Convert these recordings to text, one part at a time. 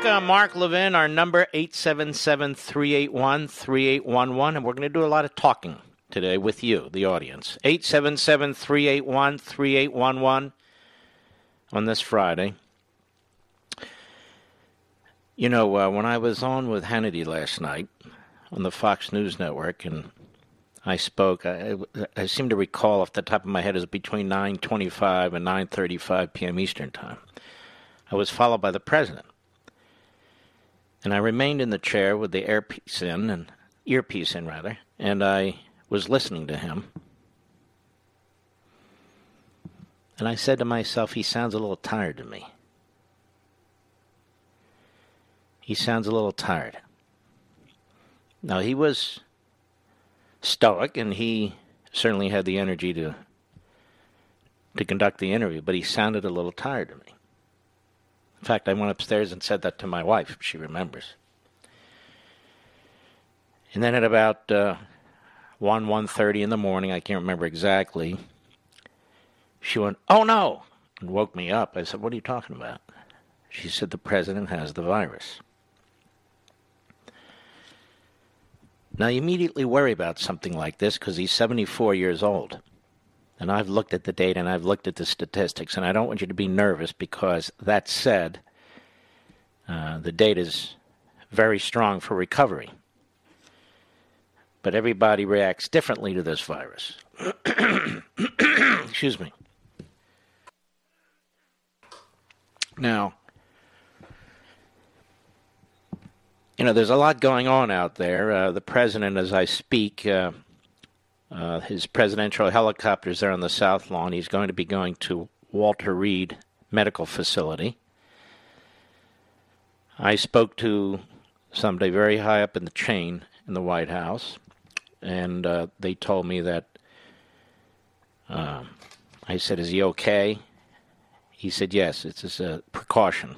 America. Mark Levin. Our number 877-381-3811, and we're going to do a lot of talking today with you, the audience. 877-381-3811 on this Friday. You know, uh, when I was on with Hannity last night on the Fox News Network, and I spoke, I, I seem to recall off the top of my head it was between 9.25 and 9.35 p.m. Eastern Time. I was followed by the president. And I remained in the chair with the earpiece in, and earpiece in rather, and I was listening to him. And I said to myself, he sounds a little tired to me. He sounds a little tired. Now, he was stoic, and he certainly had the energy to to conduct the interview, but he sounded a little tired to me. In fact, I went upstairs and said that to my wife, she remembers. And then at about uh, 1, 1.30 in the morning, I can't remember exactly, she went, oh no, and woke me up. I said, what are you talking about? She said, the president has the virus. Now, you immediately worry about something like this because he's 74 years old. And I've looked at the data and I've looked at the statistics, and I don't want you to be nervous because that said, uh, the data is very strong for recovery. But everybody reacts differently to this virus. Excuse me. Now, you know, there's a lot going on out there. Uh, the president, as I speak, uh, uh, his presidential helicopters there on the South Lawn. He's going to be going to Walter Reed Medical Facility. I spoke to somebody very high up in the chain in the White House, and uh, they told me that. Uh, I said, "Is he okay?" He said, "Yes, it's just a precaution."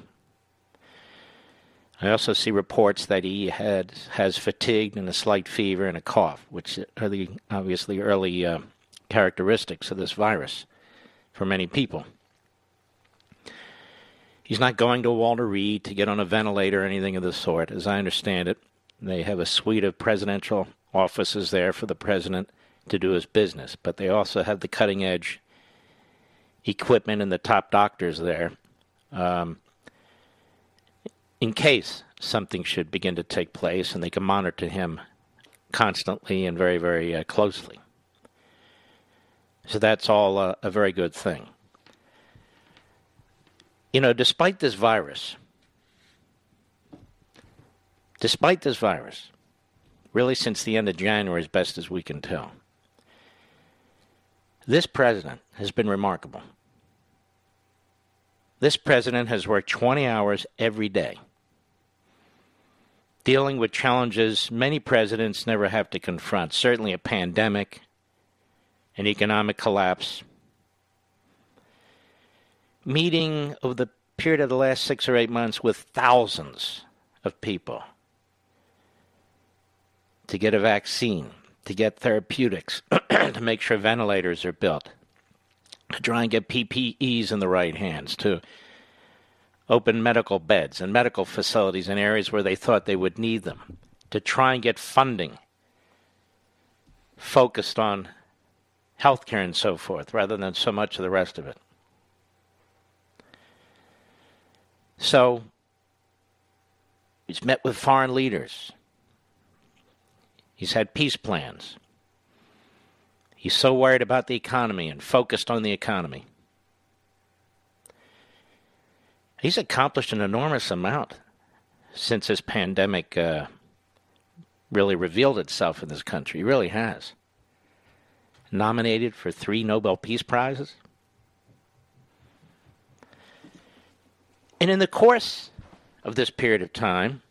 I also see reports that he had has fatigue and a slight fever and a cough, which are the obviously early uh, characteristics of this virus for many people. He's not going to Walter Reed to get on a ventilator or anything of the sort. As I understand it, they have a suite of presidential offices there for the president to do his business, but they also have the cutting edge equipment and the top doctors there. Um, in case something should begin to take place and they can monitor him constantly and very, very uh, closely. So that's all uh, a very good thing. You know, despite this virus, despite this virus, really since the end of January, as best as we can tell, This president has been remarkable. This president has worked 20 hours every day, dealing with challenges many presidents never have to confront, certainly a pandemic, an economic collapse. Meeting over the period of the last six or eight months with thousands of people to get a vaccine, to get therapeutics, to make sure ventilators are built, to try and get PPEs in the right hands, to open medical beds and medical facilities in areas where they thought they would need them, to try and get funding focused on healthcare and so forth, rather than so much of the rest of it. So, he's met with foreign leaders. He's had peace plans. He's so worried about the economy and focused on the economy. He's accomplished an enormous amount since this pandemic uh, really revealed itself in this country. He really has. Nominated for three Nobel Peace Prizes. And in the course of this period of time,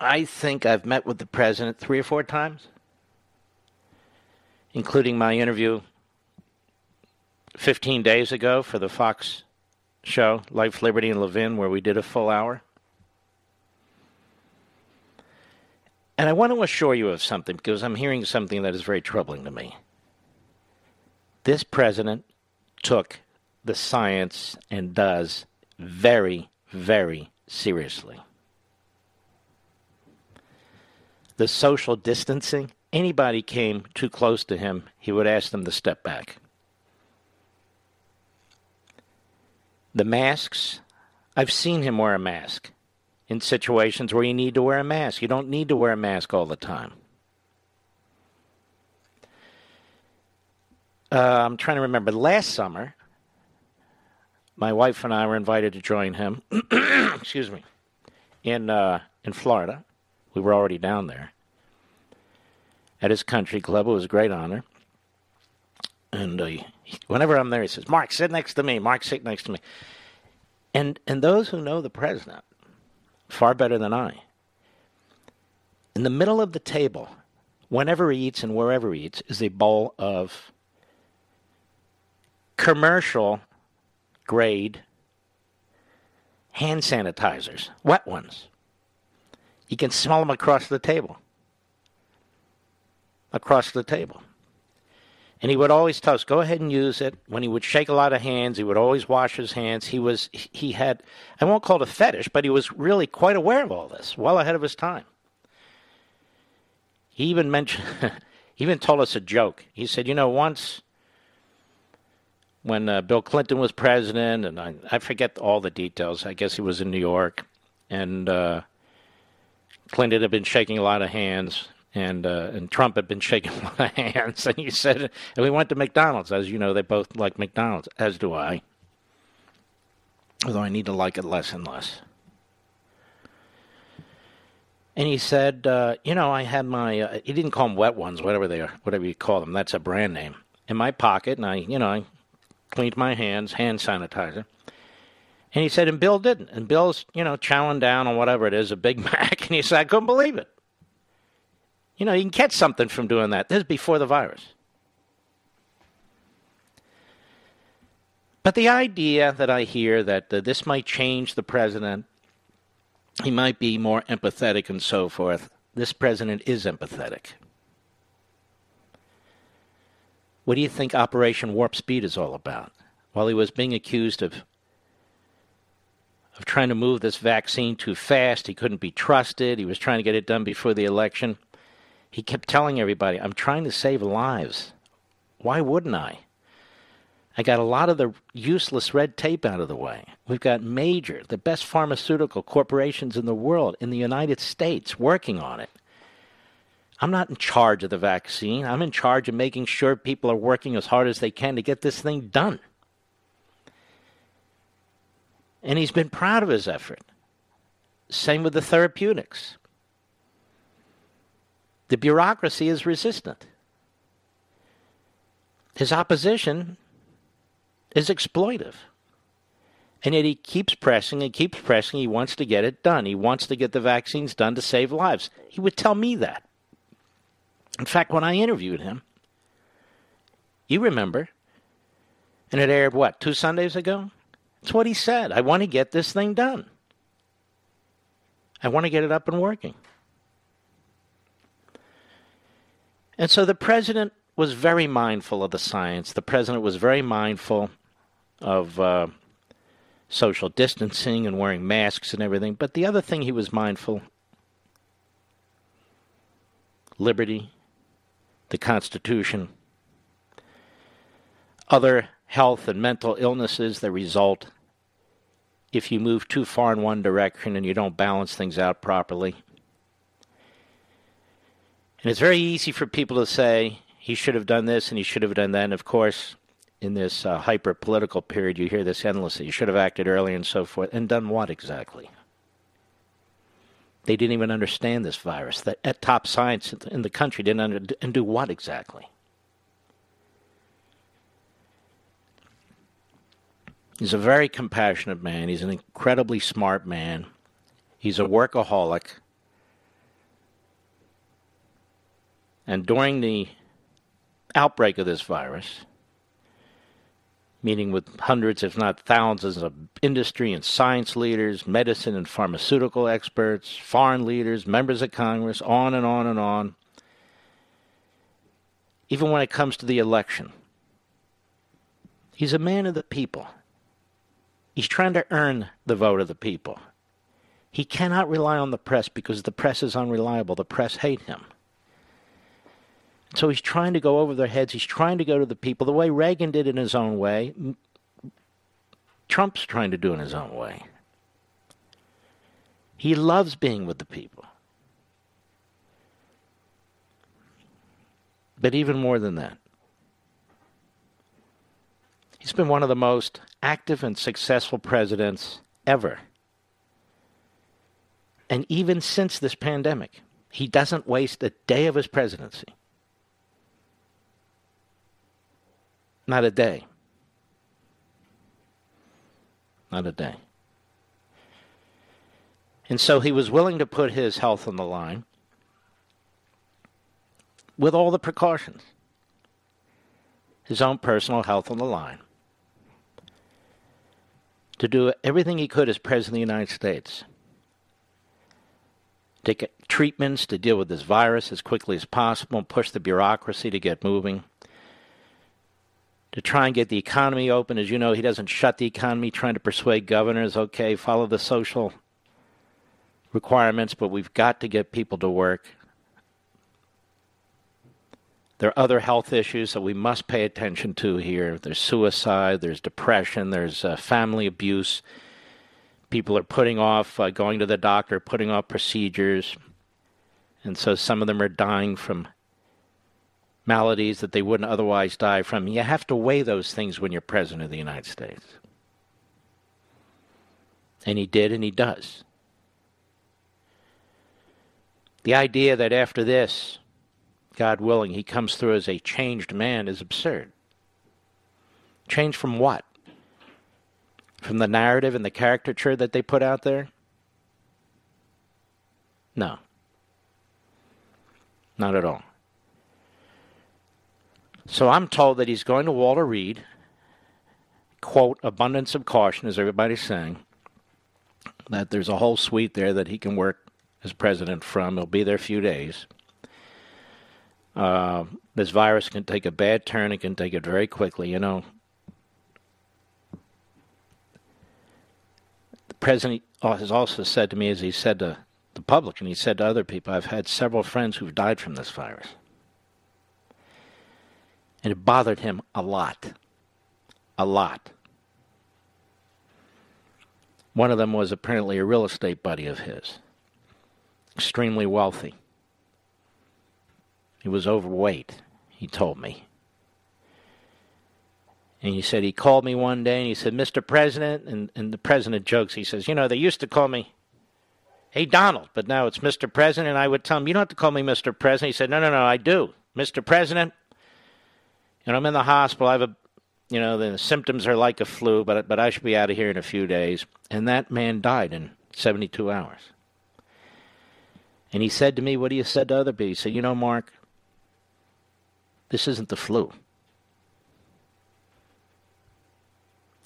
I think I've met with the president three or four times including my interview 15 days ago for the Fox show, Life, Liberty, and Levin, where we did a full hour. And I want to assure you of something because I'm hearing something that is very troubling to me. This president took the science and does very, very seriously. The social distancing anybody came too close to him, he would ask them to step back. The masks, I've seen him wear a mask in situations where you need to wear a mask. You don't need to wear a mask all the time. Uh, I'm trying to remember. Last summer, my wife and I were invited to join him. excuse me, in uh, in Florida. We were already down there, at his country club. It was a great honor. And uh, whenever I'm there, he says, "Mark, sit next to me. Mark, sit next to me." And and those who know the president far better than I, in the middle of the table, whenever he eats and wherever he eats, is a bowl of commercial grade hand sanitizers, wet ones. You can smell them across the table across the table. And he would always tell us, go ahead and use it. When he would shake a lot of hands, he would always wash his hands. He was, he had, I won't call it a fetish, but he was really quite aware of all this, well ahead of his time. He even mentioned, he even told us a joke. He said, you know, once when uh, Bill Clinton was president, and I, I forget all the details, I guess he was in New York, and uh, Clinton had been shaking a lot of hands and uh, and Trump had been shaking my hands, and he said, and we went to McDonald's. As you know, they both like McDonald's, as do I. Although I need to like it less and less. And he said, uh, you know, I had my, uh, he didn't call them wet ones, whatever they are, whatever you call them. That's a brand name. In my pocket, and I, you know, I cleaned my hands, hand sanitizer. And he said, and Bill didn't. And Bill's, you know, chowing down on whatever it is, a Big Mac. And he said, I couldn't believe it. You know, you can catch something from doing that. This is before the virus. But the idea that I hear that uh, this might change the president, he might be more empathetic and so forth, this president is empathetic. What do you think Operation Warp Speed is all about? While he was being accused of of trying to move this vaccine too fast, he couldn't be trusted. He was trying to get it done before the election. He kept telling everybody, I'm trying to save lives. Why wouldn't I? I got a lot of the useless red tape out of the way. We've got major, the best pharmaceutical corporations in the world, in the United States, working on it. I'm not in charge of the vaccine. I'm in charge of making sure people are working as hard as they can to get this thing done. And he's been proud of his effort. Same with the therapeutics. The bureaucracy is resistant. his opposition is exploitive. And yet he keeps pressing and keeps pressing. He wants to get it done. He wants to get the vaccines done to save lives. He would tell me that. In fact, when I interviewed him, you remember, and it aired what, two Sundays ago? That's what he said. I want to get this thing done. I want to get it up and working. And so the president was very mindful of the science. The president was very mindful of uh, social distancing and wearing masks and everything. But the other thing he was mindful liberty, the Constitution, other health and mental illnesses that result if you move too far in one direction and you don't balance things out properly. And it's very easy for people to say he should have done this and he should have done that. And of course, in this uh, hyper political period, you hear this endlessly. You should have acted earlier and so forth. And done what exactly? They didn't even understand this virus. At top science in the country didn't under, and do what exactly? He's a very compassionate man. He's an incredibly smart man. He's a workaholic. And during the outbreak of this virus, meeting with hundreds, if not thousands, of industry and science leaders, medicine and pharmaceutical experts, foreign leaders, members of Congress, on and on and on. Even when it comes to the election, he's a man of the people. He's trying to earn the vote of the people. He cannot rely on the press because the press is unreliable. The press hate him. So he's trying to go over their heads. He's trying to go to the people the way Reagan did in his own way. Trump's trying to do in his own way. He loves being with the people. But even more than that, he's been one of the most active and successful presidents ever. And even since this pandemic, he doesn't waste a day of his presidency Not a day. Not a day. And so he was willing to put his health on the line with all the precautions, his own personal health on the line, to do everything he could as President of the United States. To get treatments to deal with this virus as quickly as possible push the bureaucracy to get moving to try and get the economy open. As you know, he doesn't shut the economy, trying to persuade governors, okay, follow the social requirements, but we've got to get people to work. There are other health issues that we must pay attention to here. There's suicide, there's depression, there's uh, family abuse. People are putting off uh, going to the doctor, putting off procedures. And so some of them are dying from maladies that they wouldn't otherwise die from. You have to weigh those things when you're president of the United States. And he did, and he does. The idea that after this, God willing, he comes through as a changed man is absurd. Changed from what? From the narrative and the caricature that they put out there? No. Not at all. So I'm told that he's going to Walter Reed, quote, abundance of caution, as everybody's saying, that there's a whole suite there that he can work as president from. He'll be there a few days. Uh, this virus can take a bad turn. It can take it very quickly. You know, the president has also said to me, as he said to the public, and he said to other people, I've had several friends who've died from this virus and it bothered him a lot. A lot. One of them was apparently a real estate buddy of his, extremely wealthy. He was overweight, he told me. And he said he called me one day and he said, Mr. President, and, and the president jokes, he says, You know, they used to call me, Hey, Donald, but now it's Mr. President. And I would tell him, You don't have to call me Mr. President. He said, No, no, no, I do. Mr. President, And I'm in the hospital. I have a, you know, the symptoms are like a flu, but but I should be out of here in a few days. And that man died in 72 hours. And he said to me what do you said to other people. He said, "You know, Mark, this isn't the flu.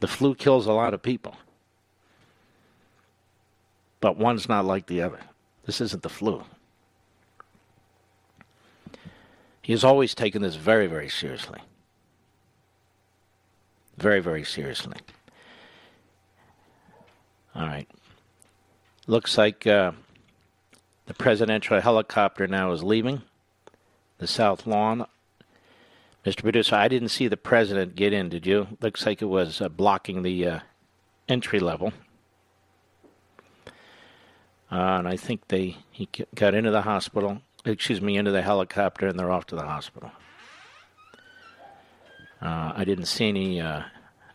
The flu kills a lot of people." but one's not like the other. This isn't the flu. He has always taken this very, very seriously. Very, very seriously. All right. Looks like uh, the presidential helicopter now is leaving the South Lawn. Mr. Producer, I didn't see the president get in, did you? Looks like it was uh, blocking the uh, entry level. Uh, and I think they he got into the hospital. Excuse me, into the helicopter, and they're off to the hospital. Uh, I didn't see any. Uh,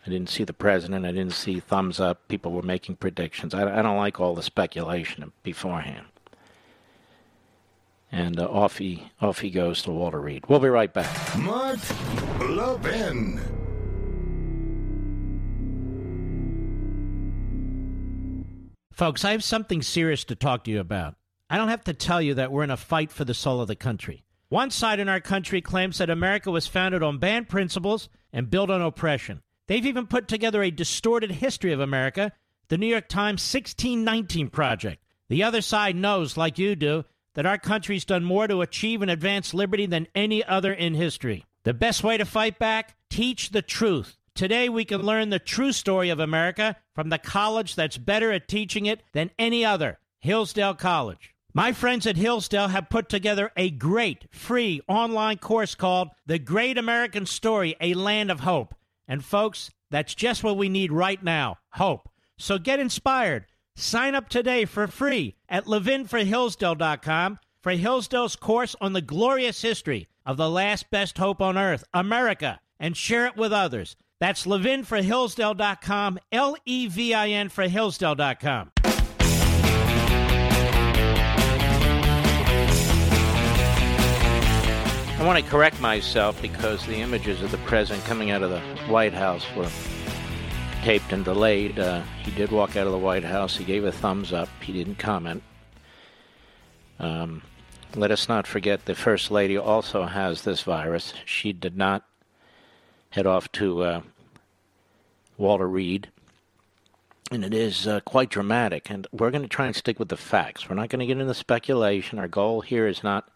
I didn't see the president. I didn't see thumbs up. People were making predictions. I, I don't like all the speculation beforehand. And uh, off he off he goes to Walter Reed. We'll be right back. Mark Levin. Folks, I have something serious to talk to you about. I don't have to tell you that we're in a fight for the soul of the country. One side in our country claims that America was founded on banned principles and built on oppression. They've even put together a distorted history of America, the New York Times 1619 Project. The other side knows, like you do, that our country's done more to achieve and advance liberty than any other in history. The best way to fight back? Teach the truth. Today, we can learn the true story of America from the college that's better at teaching it than any other Hillsdale College. My friends at Hillsdale have put together a great free online course called The Great American Story A Land of Hope. And, folks, that's just what we need right now hope. So get inspired. Sign up today for free at levinforhillsdale.com for Hillsdale's course on the glorious history of the last best hope on earth, America, and share it with others. That's levinforhillsdale.com, L E V I N for Hillsdale.com. want to correct myself because the images of the president coming out of the White House were taped and delayed. Uh, he did walk out of the White House. He gave a thumbs up. He didn't comment. Um, let us not forget the First Lady also has this virus. She did not head off to uh, Walter Reed. And it is uh, quite dramatic. And we're going to try and stick with the facts. We're not going to get into speculation. Our goal here is not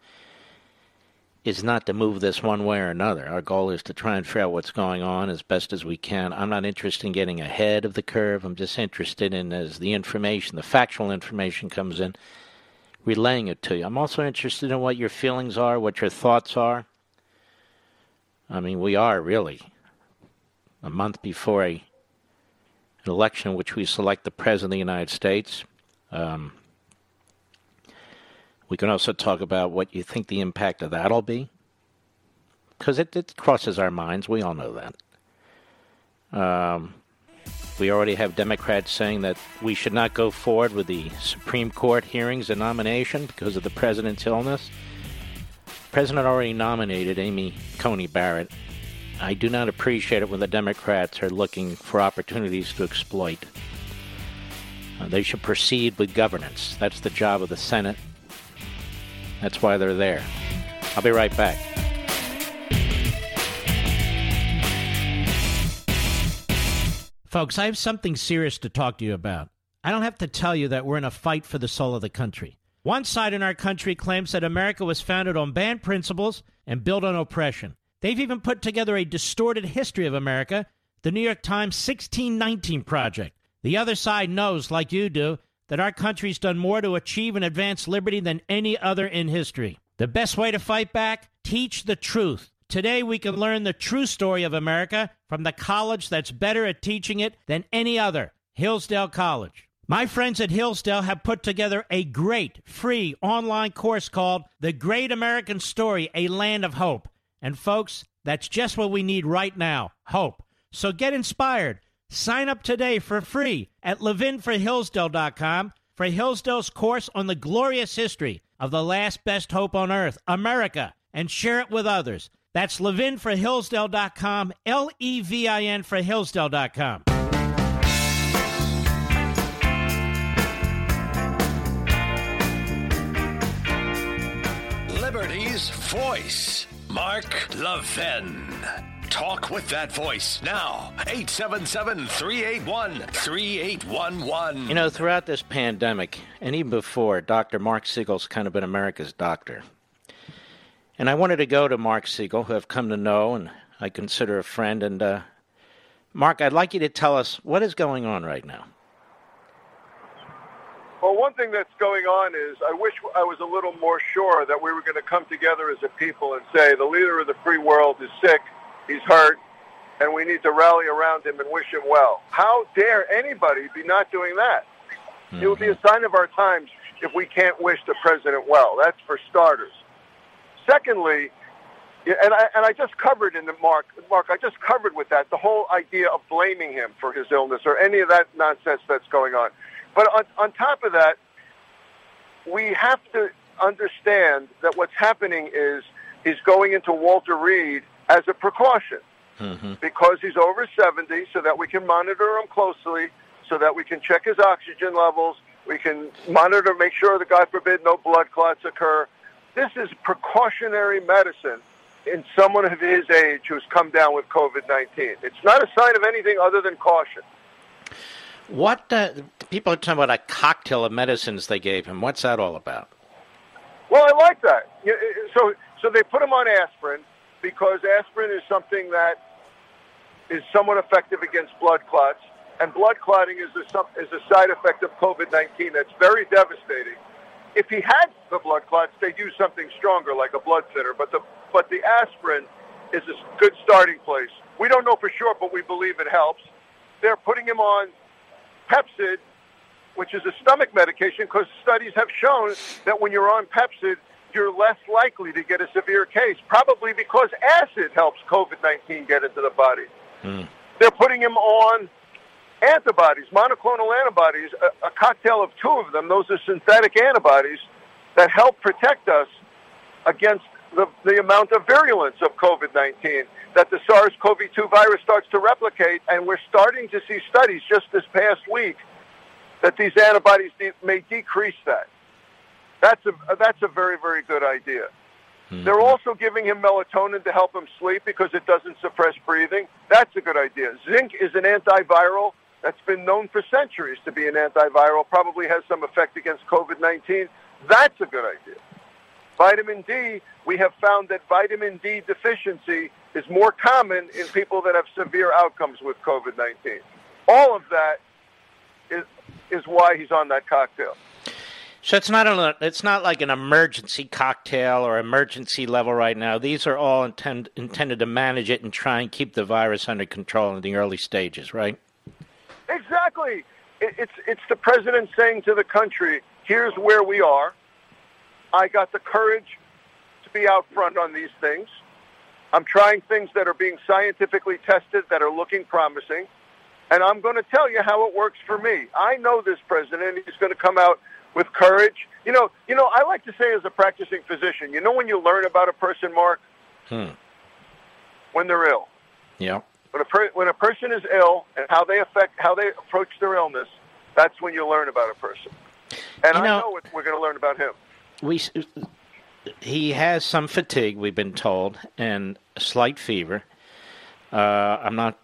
is not to move this one way or another. Our goal is to try and figure out what's going on as best as we can. I'm not interested in getting ahead of the curve. I'm just interested in as the information, the factual information comes in, relaying it to you. I'm also interested in what your feelings are, what your thoughts are. I mean, we are really a month before a, an election in which we select the President of the United States. Um, we can also talk about what you think the impact of that'll be, because it, it, crosses our minds. We all know that. Um, we already have Democrats saying that we should not go forward with the Supreme Court hearings and nomination because of the president's illness. The president already nominated Amy Coney Barrett. I do not appreciate it when the Democrats are looking for opportunities to exploit. Uh, they should proceed with governance. That's the job of the Senate that's why they're there. I'll be right back. Folks, I have something serious to talk to you about. I don't have to tell you that we're in a fight for the soul of the country. One side in our country claims that America was founded on banned principles and built on oppression. They've even put together a distorted history of America, the New York Times 1619 Project. The other side knows, like you do, that our country's done more to achieve and advance liberty than any other in history. The best way to fight back? Teach the truth. Today, we can learn the true story of America from the college that's better at teaching it than any other Hillsdale College. My friends at Hillsdale have put together a great free online course called The Great American Story A Land of Hope. And, folks, that's just what we need right now hope. So get inspired. Sign up today for free at levinforhillsdale.com for Hillsdale's course on the glorious history of the last best hope on earth, America, and share it with others. That's levinforhillsdale.com, L E V I N for Hillsdale.com. Liberty's voice, Mark Levin. Talk with that voice now. 877 381 3811. You know, throughout this pandemic, and even before, Dr. Marc Siegel's kind of been America's doctor. And I wanted to go to Marc Siegel, who I've come to know and I consider a friend. And uh, Mark, I'd like you to tell us what is going on right now. Well, one thing that's going on is I wish I was a little more sure that we were going to come together as a people and say the leader of the free world is sick, he's hurt, and we need to rally around him and wish him well. How dare anybody be not doing that? Mm-hmm. It would be a sign of our times if we can't wish the president well. That's for starters. Secondly, and I, and I just covered in the Mark, Mark, I just covered with that the whole idea of blaming him for his illness or any of that nonsense that's going on. But on, on top of that, we have to understand that what's happening is he's going into Walter Reed as a precaution mm-hmm. because he's over 70 so that we can monitor him closely, so that we can check his oxygen levels, we can monitor, make sure that, God forbid, no blood clots occur. This is precautionary medicine in someone of his age who's come down with COVID 19. It's not a sign of anything other than caution. What uh, people are talking about a cocktail of medicines they gave him. What's that all about? Well, I like that. So, so they put him on aspirin because aspirin is something that is somewhat effective against blood clots, and blood clotting is a, is a side effect of COVID nineteen that's very devastating. If he had the blood clots, they'd use something stronger like a blood thinner, but the but the aspirin is a good starting place. We don't know for sure, but we believe it helps. They're putting him on Pepcid, which is a stomach medication, because studies have shown that when you're on Pepcid, you're less likely to get a severe case, probably because acid helps COVID 19 get into the body. Mm. They're putting him on antibodies, monoclonal antibodies, a, a, cocktail of two of them. Those are synthetic antibodies that help protect us against the, the amount of virulence of COVID 19 that the SARS CoV 2 virus starts to replicate. And we're starting to see studies just this past week that these antibodies de- may decrease that. That's a, that's a very, very good idea. Mm-hmm. They're also giving him melatonin to help him sleep because it doesn't suppress breathing. That's a good idea. Zinc is an antiviral that's been known for centuries to be an antiviral, probably has some effect against COVID 19. That's a good idea. Vitamin D, we have found that vitamin D deficiency is more common in people that have severe outcomes with COVID 19. All of that is, is why he's on that cocktail. So it's not a, it's not like an emergency cocktail or emergency level right now. These are all intend, intended to manage it and try and keep the virus under control in the early stages, right? Exactly. It, it's it's the president saying to the country, "Here's where we are. I got the courage to be out front on these things. I'm trying things that are being scientifically tested that are looking promising, and I'm going to tell you how it works for me. I know this president. He's going to come out with courage. You know, you know. I like to say, as a practicing physician, you know, when you learn about a person, Mark, hmm. when they're ill. Yeah. When a per- when a person is ill and how they affect how they approach their illness, that's when you learn about a person. And you know, I know what we're going to learn about him. We he has some fatigue, we've been told, and a slight fever. Uh, I'm not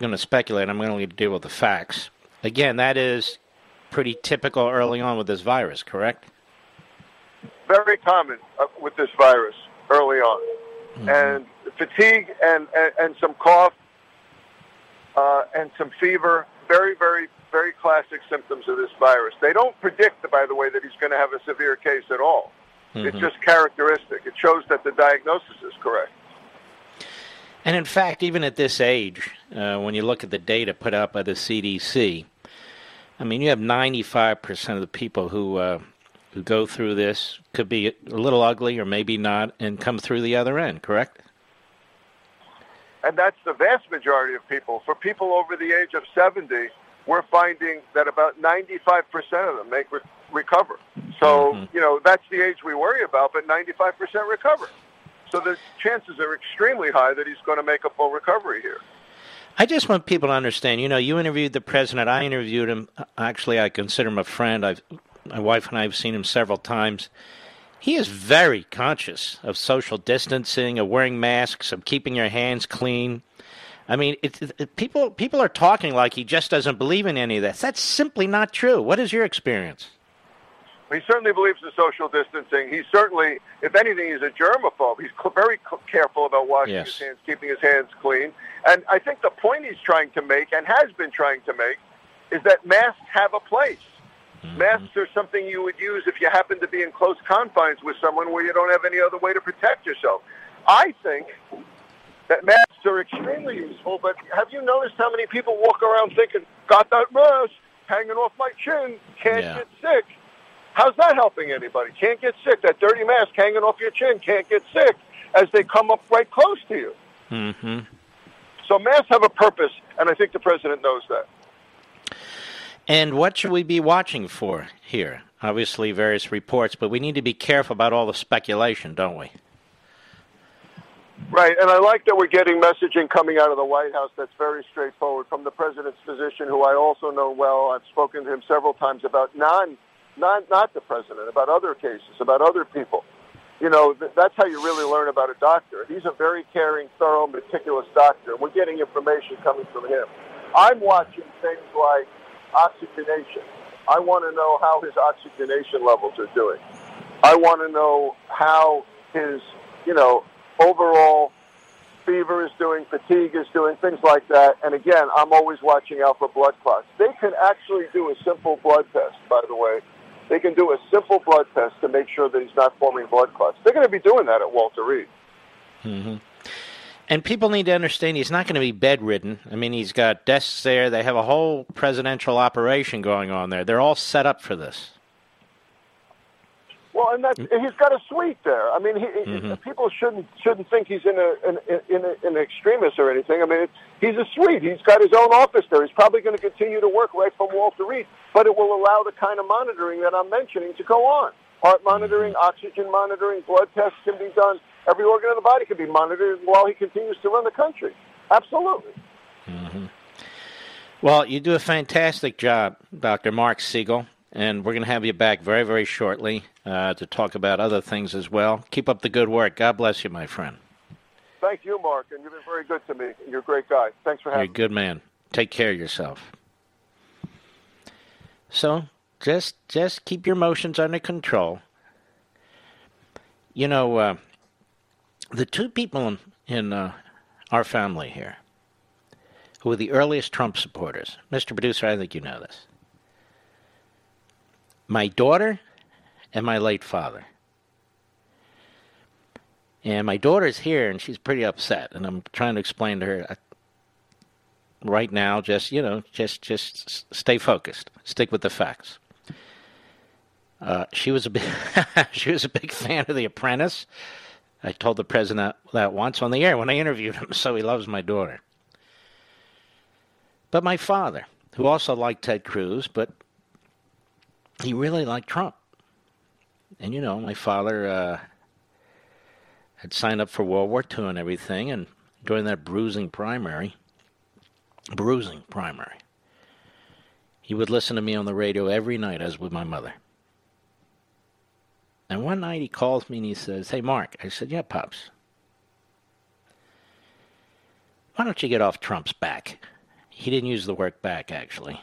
going to speculate. I'm going to deal with the facts. Again, that is pretty typical early on with this virus, correct? Very common uh, with this virus early on. Mm-hmm. And fatigue and, and, and some cough uh, and some fever. Very, very, very classic symptoms of this virus. They don't predict, by the way, that he's going to have a severe case at all. Mm-hmm. It's just characteristic. It shows that the diagnosis is correct. And in fact, even at this age, uh, when you look at the data put out by the CDC, I mean, you have 95% of the people who uh, who go through this could be a little ugly or maybe not and come through the other end, correct? And that's the vast majority of people. For people over the age of 70, we're finding that about 95% of them make re- recover. So, mm-hmm. you know, that's the age we worry about, but 95% recover. So the chances are extremely high that he's going to make a full recovery here. I just want people to understand. You know, you interviewed the president. I interviewed him. Actually, I consider him a friend. I've, my wife and I have seen him several times. He is very conscious of social distancing, of wearing masks, of keeping your hands clean. I mean, it, it, people people are talking like he just doesn't believe in any of this. That's simply not true. What is your experience? He certainly believes in social distancing. He certainly, if anything, he's a germaphobe. He's cl- very cl- careful about washing Yes. his hands, keeping his hands clean. And I think the point he's trying to make, and has been trying to make, is that masks have a place. Mm-hmm. Masks are something you would use if you happen to be in close confines with someone where you don't have any other way to protect yourself. I think that masks are extremely useful, but have you noticed how many people walk around thinking, got that mask hanging off my chin, can't Yeah. get sick? How's that helping anybody? Can't get sick. That dirty mask hanging off your chin can't get sick as they come up right close to you. Mm-hmm. So masks have a purpose, and I think the president knows that. And what should we be watching for here? Obviously, various reports, but we need to be careful about all the speculation, don't we? Right, and I like that we're getting messaging coming out of the White House that's very straightforward from the president's physician, who I also know well. I've spoken to him several times about non, not not the president, about other cases, about other people. You know, th- that's how you really learn about a doctor. He's a very caring, thorough, meticulous doctor. We're getting information coming from him. I'm watching things like oxygenation. I want to know how his oxygenation levels are doing. I want to know how his, you know, overall fever is doing, fatigue is doing, things like that. And again, I'm always watching out for blood clots. They can actually do a simple blood test, by the way. They can do a simple blood test to make sure that he's not forming blood clots. They're going to be doing that at Walter Reed. Mm-hmm. And people need to understand he's not going to be bedridden. I mean, he's got desks there. They have a whole presidential operation going on there. They're all set up for this. Well, and that's mm. he's got a suite there. I mean, he, he- mm-hmm. people shouldn't shouldn't think he's in a in, in, a, an extremist or anything. I mean, it, he's a suite. He's got his own office there. He's probably going to continue to work right from Walter Reed, but it will allow the kind of monitoring that I'm mentioning to go on. Heart monitoring, mm-hmm. oxygen monitoring, blood tests can be done. Every organ in the body can be monitored while he continues to run the country. Absolutely. Mm-hmm. Well, you do a fantastic job, Dr. Marc Siegel, and we're going to have you back very, very shortly uh, to talk about other things as well. Keep up the good work. God bless you, my friend. Thank you, Mark, and you've been very good to me. You're a great guy. Thanks for You're a having me. good man. Take care of yourself. So just just keep your emotions under control. You know, uh, the two people in, in uh, our family here who were the earliest Trump supporters, Mr. Producer, I think you know this. My daughter and my late father. And my daughter's here, and she's pretty upset. And I'm trying to explain to her, I, right now just you know just just stay focused stick with the facts uh, she was a big she was a big fan of the apprentice i told the president that once on the air when i interviewed him so he loves my daughter but my father who also liked ted cruz but he really liked trump and you know my father uh, had signed up for world war ii and everything and during that bruising primary bruising primary. He would listen to me on the radio every night, as would my mother. And one night he calls me and he says, Hey, Mark. I said, Yeah, Pops. Why don't you get off Trump's back? He didn't use the word back, actually.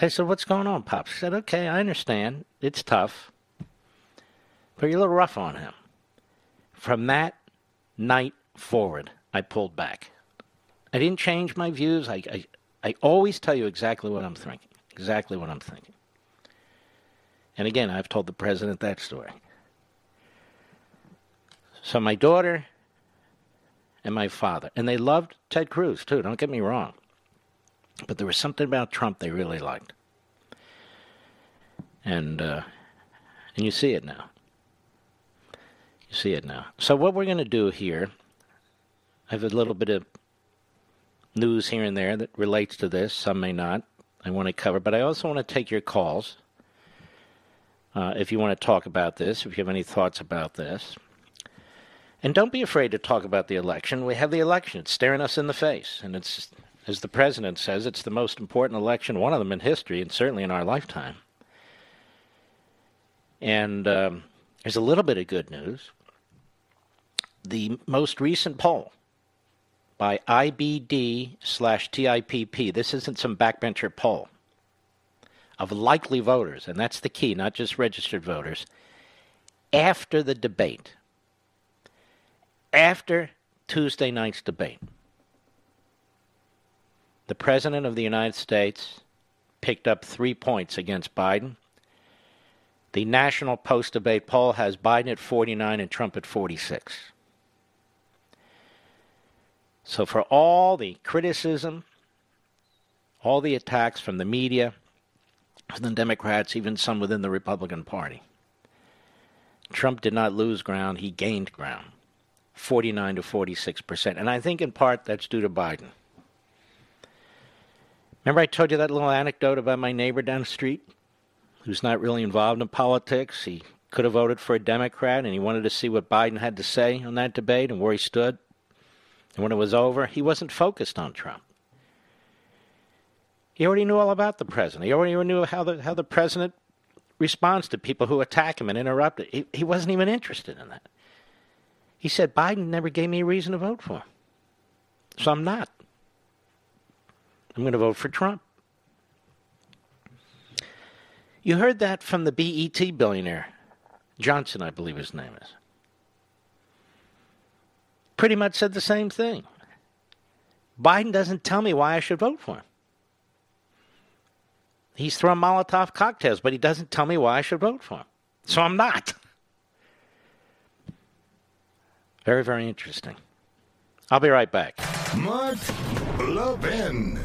I said, What's going on, Pops? He said, Okay, I understand. It's tough. But you're a little rough on him. From that night forward, I pulled back. I didn't change my views. I, I, I always tell you exactly what I'm thinking. Exactly what I'm thinking. And again, I've told the president that story. So my daughter and my father, and they loved Ted Cruz too, don't get me wrong. But there was something about Trump they really liked. And uh, and you see it now. You see it now. So what we're going to do here, I have a little bit of news here and there that relates to this. Some may not. I want to cover, but I also want to take your calls. Uh, if you want to talk about this, if you have any thoughts about this. And don't be afraid to talk about the election. We have the election. It's staring us in the face. And it's, as the president says, it's the most important election, one of them in history, and certainly in our lifetime. And um, there's a little bit of good news. The most recent poll by IBD slash TIPP, this isn't some backbencher poll, of likely voters, and that's the key, not just registered voters, after the debate after Tuesday night's debate, the President of the United States picked up three points against Biden. The National Post debate poll has Biden at 49 and Trump at 46. So, for all the criticism, all the attacks from the media, from the Democrats, even some within the Republican Party, Trump did not lose ground, he gained ground. 49 to 46 percent. And I think in part that's due to Biden. Remember, I told you that little anecdote about my neighbor down the street who's not really involved in politics? He could have voted for a Democrat and he wanted to see what Biden had to say on that debate and where he stood. And when it was over, he wasn't focused on Trump. He already knew all about the president. He already knew how the, how the president responds to people who attack him and interrupt it. He, he wasn't even interested in that. He said, Biden never gave me a reason to vote for him. So I'm not. I'm going to vote for Trump. You heard that from the BET billionaire, Johnson, I believe his name is. Pretty much said the same thing. Biden doesn't tell me why I should vote for him. He's throwing Molotov cocktails, but he doesn't tell me why I should vote for him. So I'm not. Very, very interesting. I'll be right back. Mark Levin.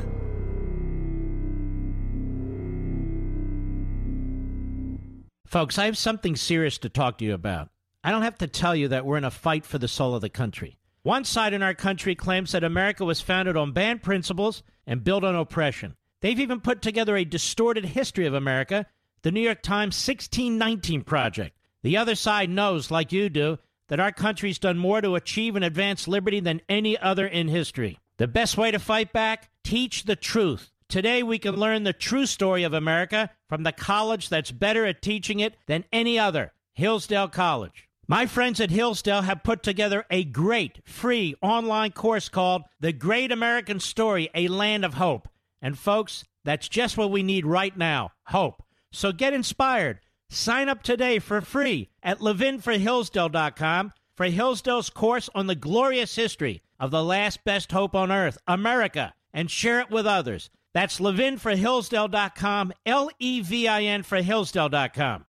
Folks, I have something serious to talk to you about. I don't have to tell you that we're in a fight for the soul of the country. One side in our country claims that America was founded on banned principles and built on oppression. They've even put together a distorted history of America, the New York Times 1619 Project. The other side knows, like you do, that our country's done more to achieve and advance liberty than any other in history. The best way to fight back? Teach the truth. Today, we can learn the true story of America from the college that's better at teaching it than any other Hillsdale College. My friends at Hillsdale have put together a great free online course called The Great American Story A Land of Hope. And, folks, that's just what we need right now hope. So get inspired. Sign up today for free at levinforhillsdale.com for Hillsdale's course on the glorious history of the last best hope on earth, America, and share it with others. That's levinforhillsdale.com, L E V I N for Hillsdale.com.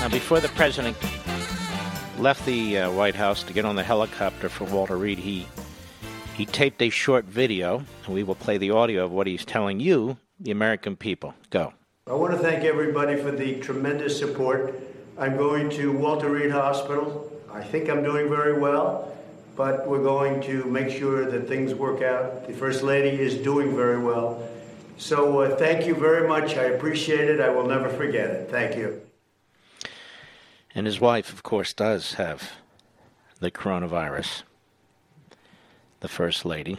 Now, before the president left the uh, White House to get on the helicopter for Walter Reed, he he taped a short video, and we will play the audio of what he's telling you, the American people. Go. I want to thank everybody for the tremendous support. I'm going to Walter Reed Hospital. I think I'm doing very well, but we're going to make sure that things work out. The First Lady is doing very well. So uh, thank you very much. I appreciate it. I will never forget it. Thank you. And his wife, of course, does have the coronavirus, the First Lady.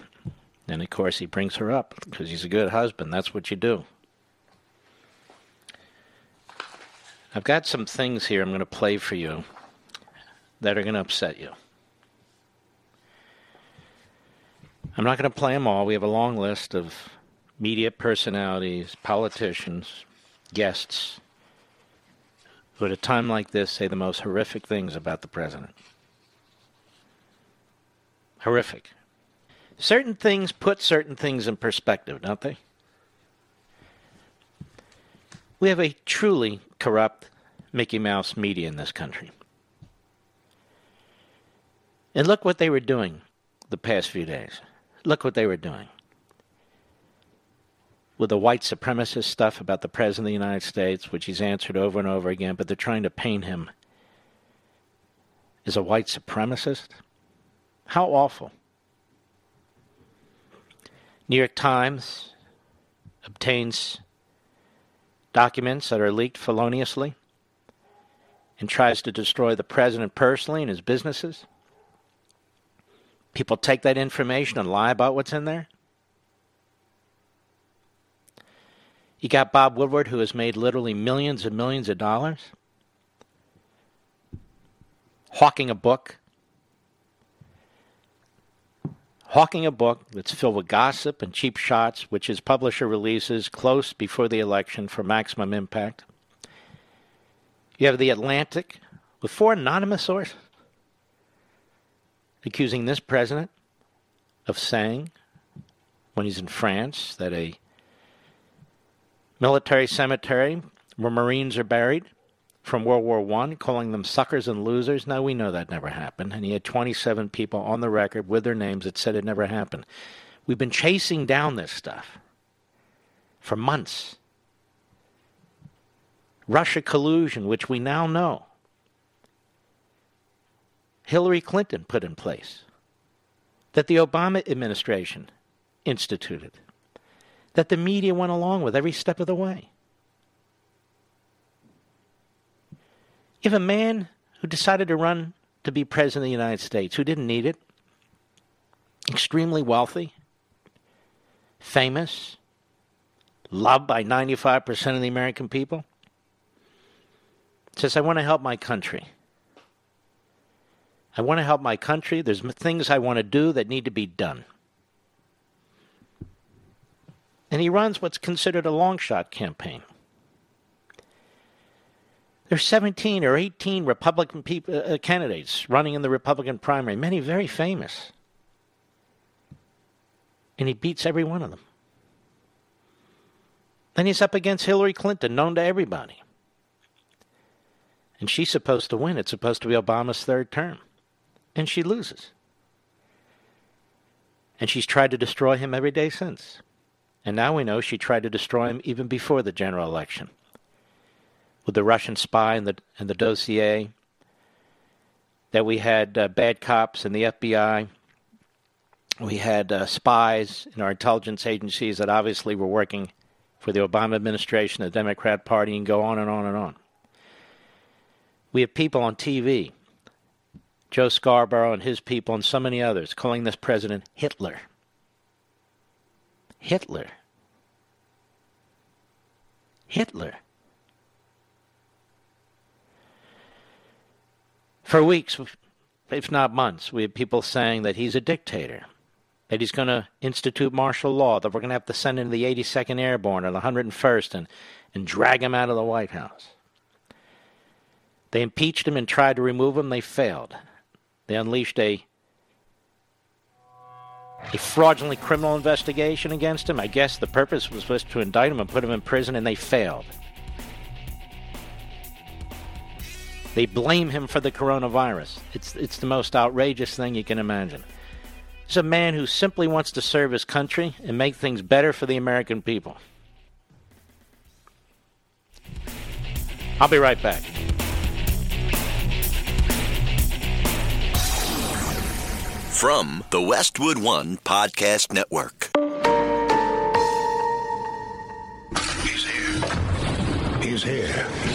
And of course, he brings her up because he's a good husband. That's what you do. I've got some things here I'm going to play for you that are going to upset you. I'm not going to play them all. We have a long list of media personalities, politicians, guests who, at a time like this, say the most horrific things about the president. Horrific. Certain things put certain things in perspective, don't they? We have a truly corrupt Mickey Mouse media in this country. And look what they were doing the past few days. Look what they were doing. With the white supremacist stuff about the President of the United States, which he's answered over and over again, but they're trying to paint him as a white supremacist. How awful. New York Times obtains documents that are leaked feloniously and tries to destroy the president personally and his businesses. People take that information and lie about what's in there. You got Bob Woodward, who has made literally millions and millions of dollars, hawking a book hawking a book that's filled with gossip and cheap shots, which his publisher releases close before the election for maximum impact. You have The Atlantic with four anonymous sources accusing this president of saying, when he's in France, that a military cemetery where Marines are buried from World War One, calling them suckers and losers. Now we know that never happened, and he had 27 people on the record with their names that said it never happened. We've been chasing down this stuff for months. Russia collusion, which we now know Hillary Clinton put in place, that the Obama administration instituted, that the media went along with every step of the way. If a man who decided to run to be president of the United States, who didn't need it, extremely wealthy, famous, loved by 95% of the American people, says, I want to help my country. I want to help my country. There's things I want to do that need to be done. And he runs what's considered a long shot campaign. There's 17 or 18 Republican people, uh, uh, candidates running in the Republican primary, many very famous. And he beats every one of them. Then he's up against Hillary Clinton, known to everybody. And she's supposed to win. It's supposed to be Obama's third term. And she loses. And she's tried to destroy him every day since. And now we know she tried to destroy him even before the general election with the Russian spy and the and the dossier. That we had uh, bad cops in the FBI. We had uh, spies in our intelligence agencies that obviously were working for the Obama administration, the Democrat Party, and go on and on and on. We have people on TV, Joe Scarborough and his people, and so many others, calling this president Hitler. Hitler. Hitler. For weeks, if not months, we had people saying that he's a dictator, that he's going to institute martial law, that we're going to have to send in the 82nd Airborne or the 101st and, and drag him out of the White House. They impeached him and tried to remove him. They failed. They unleashed a a fraudulent criminal investigation against him. I guess the purpose was to indict him and put him in prison, and they failed. They blame him for the coronavirus. It's, it's the most outrageous thing you can imagine. He's a man who simply wants to serve his country and make things better for the American people. I'll be right back. From the Westwood One Podcast Network. He's here. He's here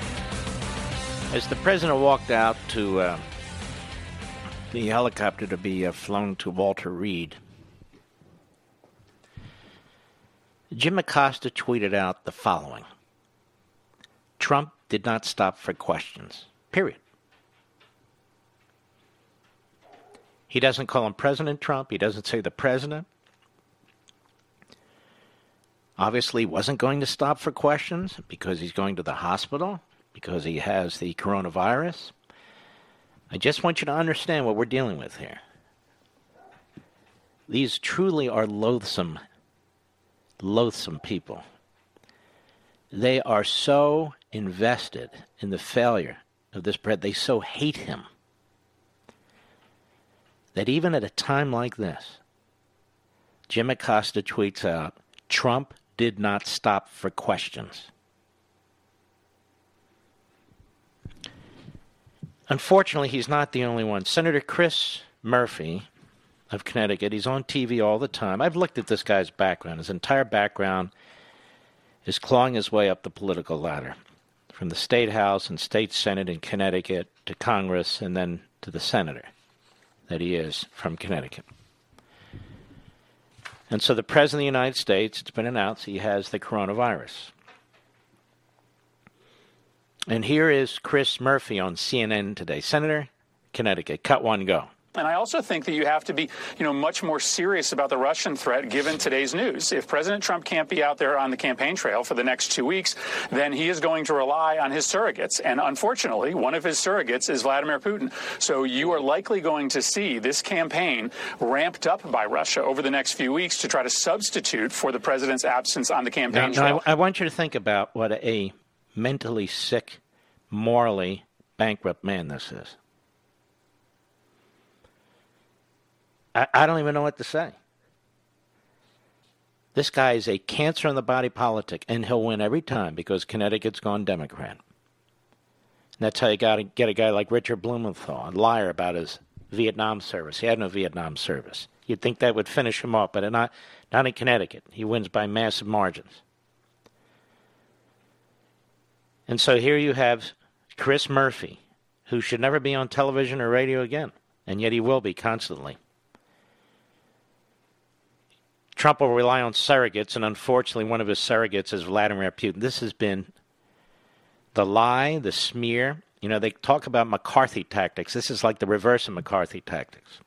As the president walked out to uh, the helicopter to be uh, flown to Walter Reed, Jim Acosta tweeted out the following Trump did not stop for questions. Period. He doesn't call him President Trump. He doesn't say the president. Obviously, wasn't going to stop for questions because he's going to the hospital because he has the coronavirus. I just want you to understand what we're dealing with here. These truly are loathsome loathsome people. They are so invested in the failure of this bread, they so hate him that even at a time like this, Jim Acosta tweets out Trump did not stop for questions. Unfortunately, he's not the only one. Senator Chris Murphy of Connecticut, he's on TV all the time. I've looked at this guy's background. His entire background is clawing his way up the political ladder from the state house and state senate in Connecticut to Congress and then to the senator that he is from Connecticut. And so the President of the United States, it's been announced he has the coronavirus. And here is Chris Murphy on CNN today. Senator, Connecticut, cut one, go. And I also think that you have to be, you know, much more serious about the Russian threat given today's news. If President Trump can't be out there on the campaign trail for the next two weeks, then he is going to rely on his surrogates. And unfortunately, one of his surrogates is Vladimir Putin. So you are likely going to see this campaign ramped up by Russia over the next few weeks to try to substitute for the president's absence on the campaign now, trail. Now I, I want you to think about what a mentally sick, morally bankrupt man this is. I, I don't even know what to say. This guy is a cancer in the body politic, and he'll win every time because Connecticut's gone Democrat. And that's how you got to get a guy like Richard Blumenthal, a liar about his Vietnam service. He had no Vietnam service. You'd think that would finish him off, but not, not in Connecticut. He wins by massive margins. And so here you have Chris Murphy, who should never be on television or radio again, and yet he will be constantly. Trump will rely on surrogates, and unfortunately, one of his surrogates is Vladimir Putin. This has been the lie, the smear. You know, they talk about McCarthy tactics. This is like the reverse of McCarthy tactics.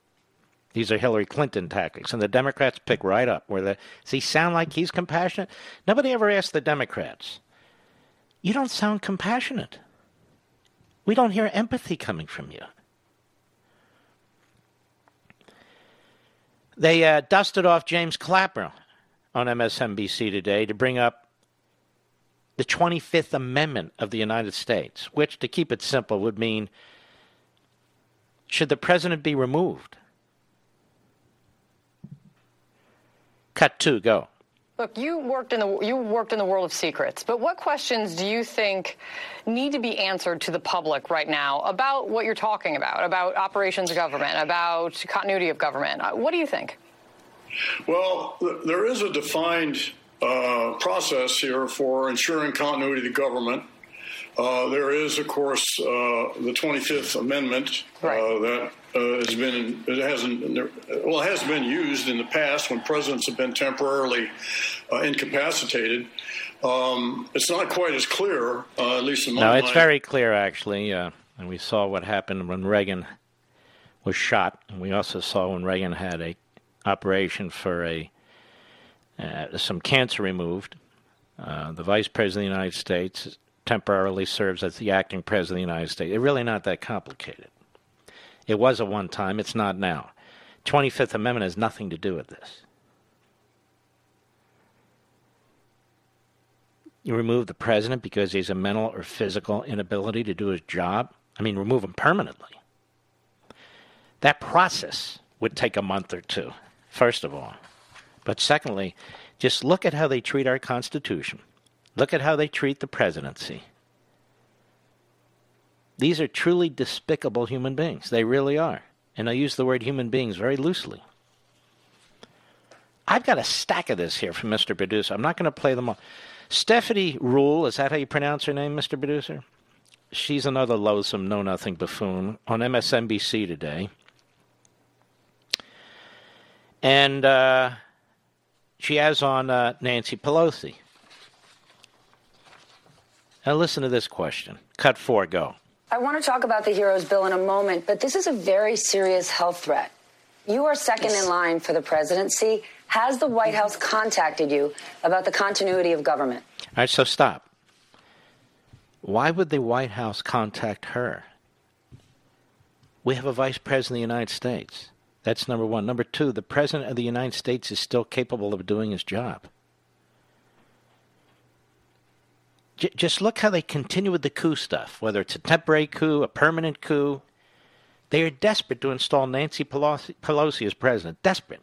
These are Hillary Clinton tactics, and the Democrats pick right up. Where the he sound like he's compassionate? Nobody ever asked the Democrats. You don't sound compassionate. We don't hear empathy coming from you. They uh, dusted off James Clapper on MSNBC today to bring up the 25th Amendment of the United States, which, to keep it simple, would mean should the president be removed? Cut two, go. Look, you worked in the you worked in the world of secrets, but what questions do you think need to be answered to the public right now about what you're talking about, about operations of government, about continuity of government? Uh, what do you think? Well, there is a defined uh, process here for ensuring continuity of government. Uh, there is, of course, uh, the 25th Amendment uh, right. that uh, has been it hasn't well it has been used in the past when presidents have been temporarily uh, incapacitated. Um, it's not quite as clear, uh, at least in my No, mind. it's very clear actually, uh, and we saw what happened when Reagan was shot, and we also saw when Reagan had a operation for a uh, some cancer removed. Uh, the vice president of the United States temporarily serves as the acting president of the United States. It's really not that complicated. It was a one time, it's not now. 25th Amendment has nothing to do with this. You remove the president because he has a mental or physical inability to do his job. I mean, remove him permanently. That process would take a month or two, first of all. But secondly, just look at how they treat our Constitution. Look at how they treat the presidency. These are truly despicable human beings. They really are. And I use the word human beings very loosely. I've got a stack of this here from Mr. Producer. I'm not going to play them all. Stephanie Rule, is that how you pronounce her name, Mr. Producer? She's another loathsome, know nothing buffoon on MSNBC today. And uh, she has on uh, Nancy Pelosi. Now, listen to this question. Cut four, go. I want to talk about the Heroes Bill in a moment, but this is a very serious health threat. You are second yes. in line for the presidency. Has the White House contacted you about the continuity of government? All right, so stop. Why would the White House contact her? We have a vice president of the United States. That's number one. Number two, the president of the United States is still capable of doing his job. J- just look how they continue with the coup stuff, whether it's a temporary coup, a permanent coup. They are desperate to install Nancy Pelosi, Pelosi as president. Desperate.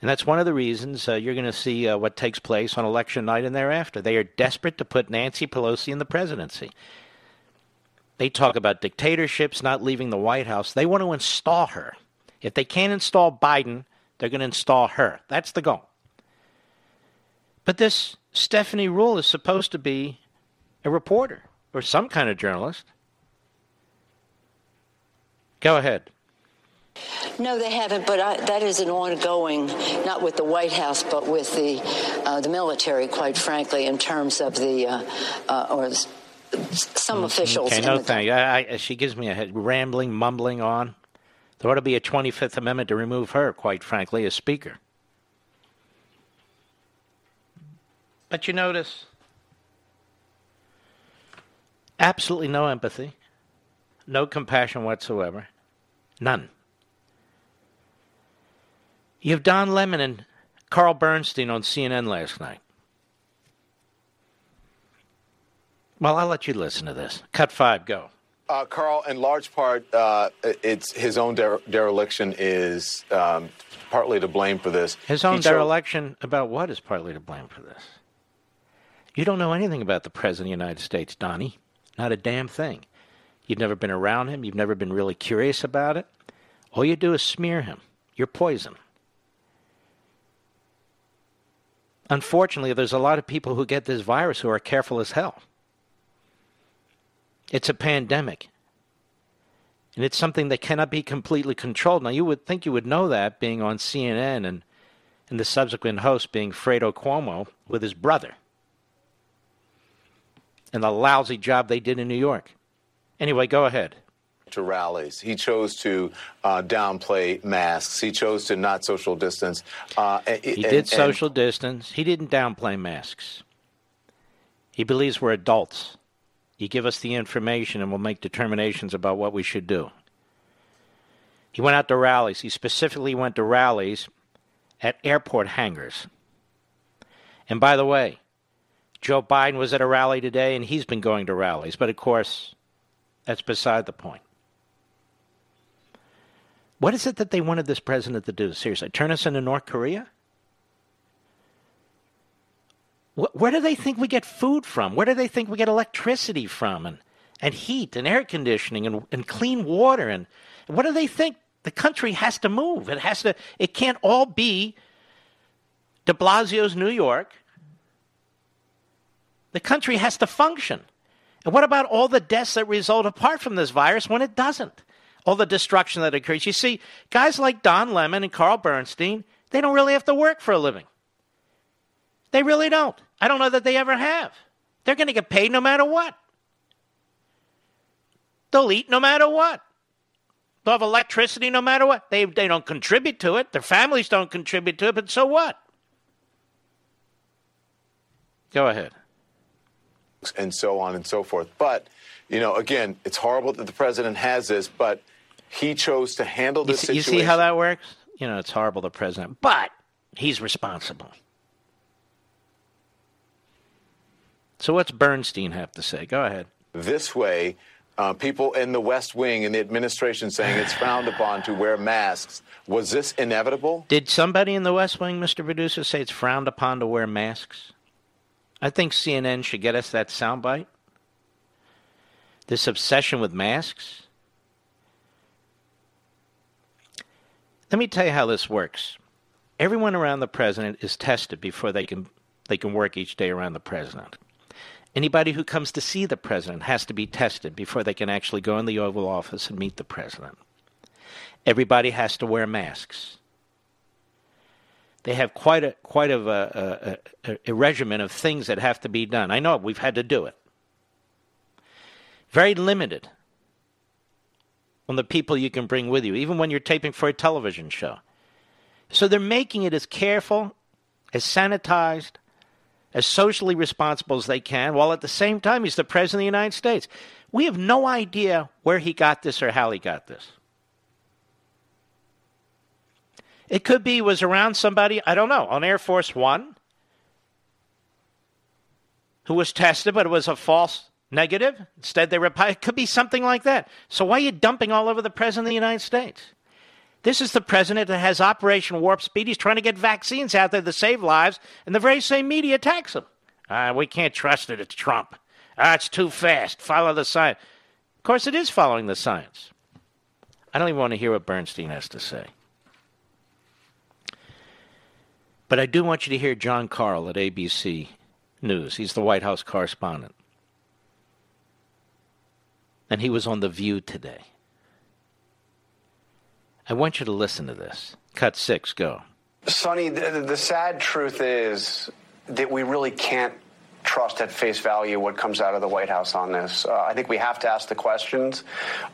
And that's one of the reasons uh, you're going to see uh, what takes place on election night and thereafter. They are desperate to put Nancy Pelosi in the presidency. They talk about dictatorships not leaving the White House. They want to install her. If they can't install Biden, they're going to install her. That's the goal. But this Stephanie Rule is supposed to be a reporter or some kind of journalist. Go ahead. No, they haven't, but I, that is an ongoing, not with the White House, but with the uh, the military, quite frankly, in terms of the uh, uh, or some mm-hmm. officials. Okay, no, thank you. I, I, she gives me a head, rambling, mumbling on. There ought to be a 25th Amendment to remove her, quite frankly, as Speaker. But you notice absolutely no empathy, no compassion whatsoever, none. You have Don Lemon and Carl Bernstein on CNN last night. Well, I'll let you listen to this. Cut five, go. Uh, Carl, in large part, uh, it's his own dere- dereliction is um, partly to blame for this. His own dereliction about what is partly to blame for this? You don't know anything about the President of the United States, Donnie. Not a damn thing. You've never been around him. You've never been really curious about it. All you do is smear him. You're poison. Unfortunately, there's a lot of people who get this virus who are careful as hell. It's a pandemic. And it's something that cannot be completely controlled. Now, you would think you would know that being on CNN and, and the subsequent host being Fredo Cuomo with his brother. And the lousy job they did in New York. Anyway, go ahead to rallies. He chose to uh, downplay masks. He chose to not social distance. Uh, he and, did social and, distance. He didn't downplay masks. He believes we're adults. You give us the information and we'll make determinations about what we should do. He went out to rallies. He specifically went to rallies at airport hangars. And by the way, Joe Biden was at a rally today and he's been going to rallies. But of course, that's beside the point. What is it that they wanted this president to do? Seriously, turn us into North Korea? Where do they think we get food from? Where do they think we get electricity from and, and heat and air conditioning and, and clean water? And what do they think? The country has to move. It has to, it can't all be de Blasio's New York. The country has to function. And what about all the deaths that result apart from this virus when it doesn't? all the destruction that occurs. You see, guys like Don Lemon and Carl Bernstein, they don't really have to work for a living. They really don't. I don't know that they ever have. They're going to get paid no matter what. They'll eat no matter what. They'll have electricity no matter what. They, they don't contribute to it. Their families don't contribute to it, but so what? Go ahead. And so on and so forth. But, you know, again, it's horrible that the president has this, but he chose to handle this you see, situation. You see how that works? You know, it's horrible, the president, but he's responsible. So what's Bernstein have to say? Go ahead. This way, uh, people in the West Wing and the administration saying it's frowned upon to wear masks. Was this inevitable? Did somebody in the West Wing, Mr. Producer, say it's frowned upon to wear masks? I think CNN should get us that soundbite. This obsession with masks. Let me tell you how this works. Everyone around the president is tested before they can they can work each day around the president. Anybody who comes to see the president has to be tested before they can actually go in the Oval Office and meet the president. Everybody has to wear masks. They have quite a quite of a, a, a, a regimen of things that have to be done. I know we've had to do it. Very limited on the people you can bring with you, even when you're taping for a television show. So they're making it as careful, as sanitized, as socially responsible as they can, while at the same time he's the President of the United States. We have no idea where he got this or how he got this. It could be was around somebody, I don't know, on Air Force One, who was tested, but it was a false negative. Instead, they replied, it could be something like that. So why are you dumping all over the President of the United States? This is the president that has Operation Warp Speed. He's trying to get vaccines out there to save lives, and the very same media attacks him. Uh, we can't trust it. It's Trump. Ah, it's too fast. Follow the science. Of course, it is following the science. I don't even want to hear what Bernstein has to say. But I do want you to hear John Karl at ABC News. He's the White House correspondent. And he was on The View today. I want you to listen to this. Cut six, go. Sunny, the, the sad truth is that we really can't trust at face value what comes out of the White House on this. Uh, I think we have to ask the questions,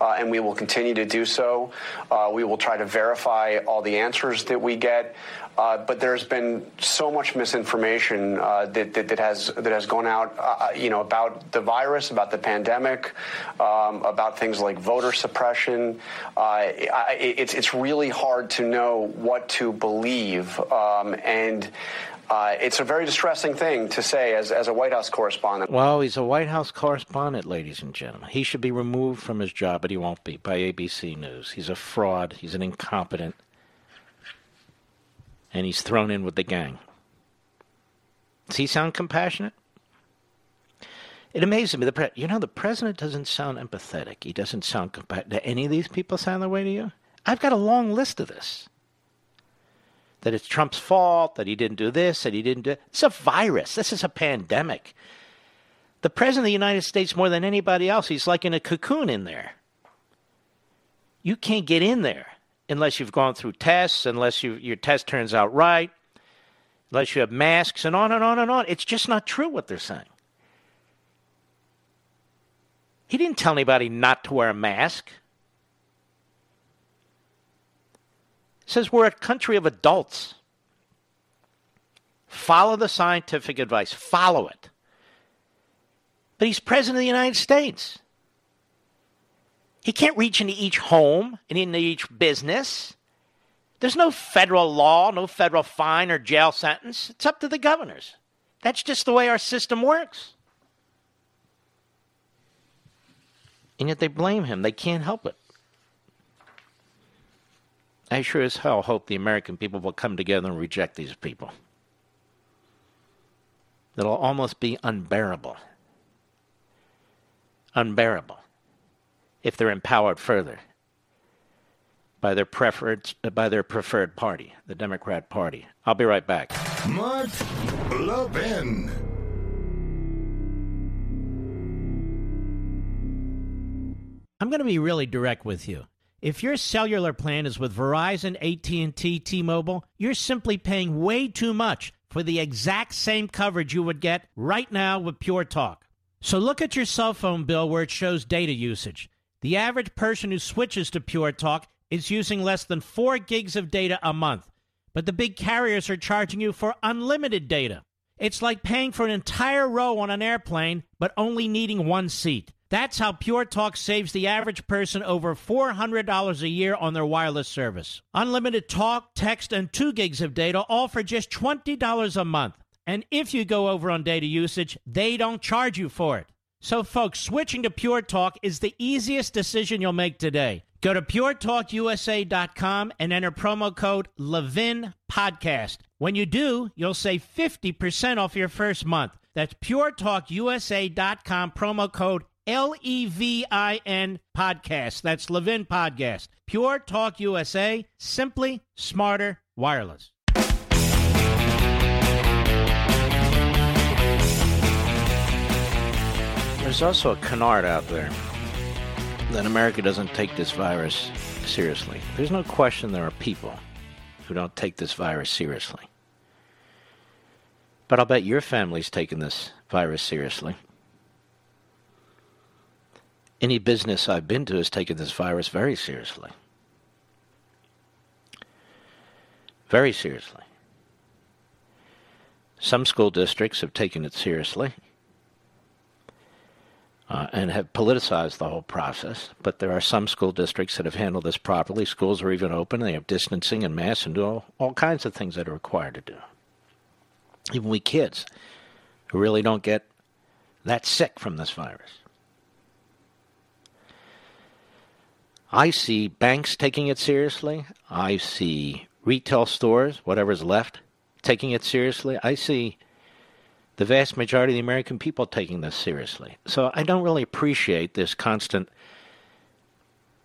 uh, and we will continue to do so. Uh, we will try to verify all the answers that we get. Uh, but there's been so much misinformation uh, that, that, that, has that has gone out, you know, about the virus, about the pandemic, um, about things like voter suppression. it's it's really hard to know what to believe, um, and uh, it's a very distressing thing to say as, as a White House correspondent. Well, he's a White House correspondent, ladies and gentlemen. He should be removed from his job, but he won't be by ABC News. He's a fraud. He's an incompetent. And he's thrown in with the gang. Does he sound compassionate? It amazes me. The pre- you know, the president doesn't sound empathetic. He doesn't sound compassionate. Do any of these people sound the way to you? I've got a long list of this that it's Trump's fault, that he didn't do this, that he didn't do It's a virus. This is a pandemic. The President of the United States, more than anybody else, he's like in a cocoon in there. You can't get in there unless you've gone through tests, unless you, your test turns out right, unless you have masks, and on and on and on. It's just not true what they're saying. He didn't tell anybody not to wear a mask. Says we're a country of adults. Follow the scientific advice, follow it. But he's president of the United States. He can't reach into each home and into each business. There's no federal law, no federal fine or jail sentence. It's up to the governors. That's just the way our system works. And yet they blame him. They can't help it. I sure as hell hope the American people will come together and reject these people. It'll almost be unbearable. Unbearable if they're empowered further by their preferred by their preferred party, the Democrat Party. I'll be right back. Mark Levin. I'm going to be really direct with you. If your cellular plan is with Verizon, AT&T, T-Mobile, you're simply paying way too much for the exact same coverage you would get right now with Pure Talk. So look at your cell phone bill where it shows data usage. The average person who switches to Pure Talk is using less than 4 gigs of data a month, but the big carriers are charging you for unlimited data. It's like paying for an entire row on an airplane but only needing one seat. That's how Pure Talk saves the average person over $400 a year on their wireless service. Unlimited talk, text, and 2 gigs of data, all for just $20 a month. And if you go over on data usage, they don't charge you for it. So, folks, switching to Pure Talk is the easiest decision you'll make today. Go to puretalkusa.com and enter promo code Levin Podcast. When you do, you'll save 50% off your first month. That's puretalkusa.com, promo code L E V I N podcast. That's Levin Podcast. Pure Talk USA, simply smarter wireless. There's also a canard out there that America doesn't take this virus seriously. There's no question there are people who don't take this virus seriously. But I'll bet your family's taking this virus seriously. Any business I've been to has taken this virus very seriously. Very seriously. Some school districts have taken it seriously uh, and have politicized the whole process, but there are some school districts that have handled this properly. Schools are even open, they have distancing and masks and do all, all kinds of things that are required to do. Even we kids who really don't get that sick from this virus. I see banks taking it seriously. I see retail stores, whatever's left, taking it seriously. I see the vast majority of the American people taking this seriously. So I don't really appreciate this constant.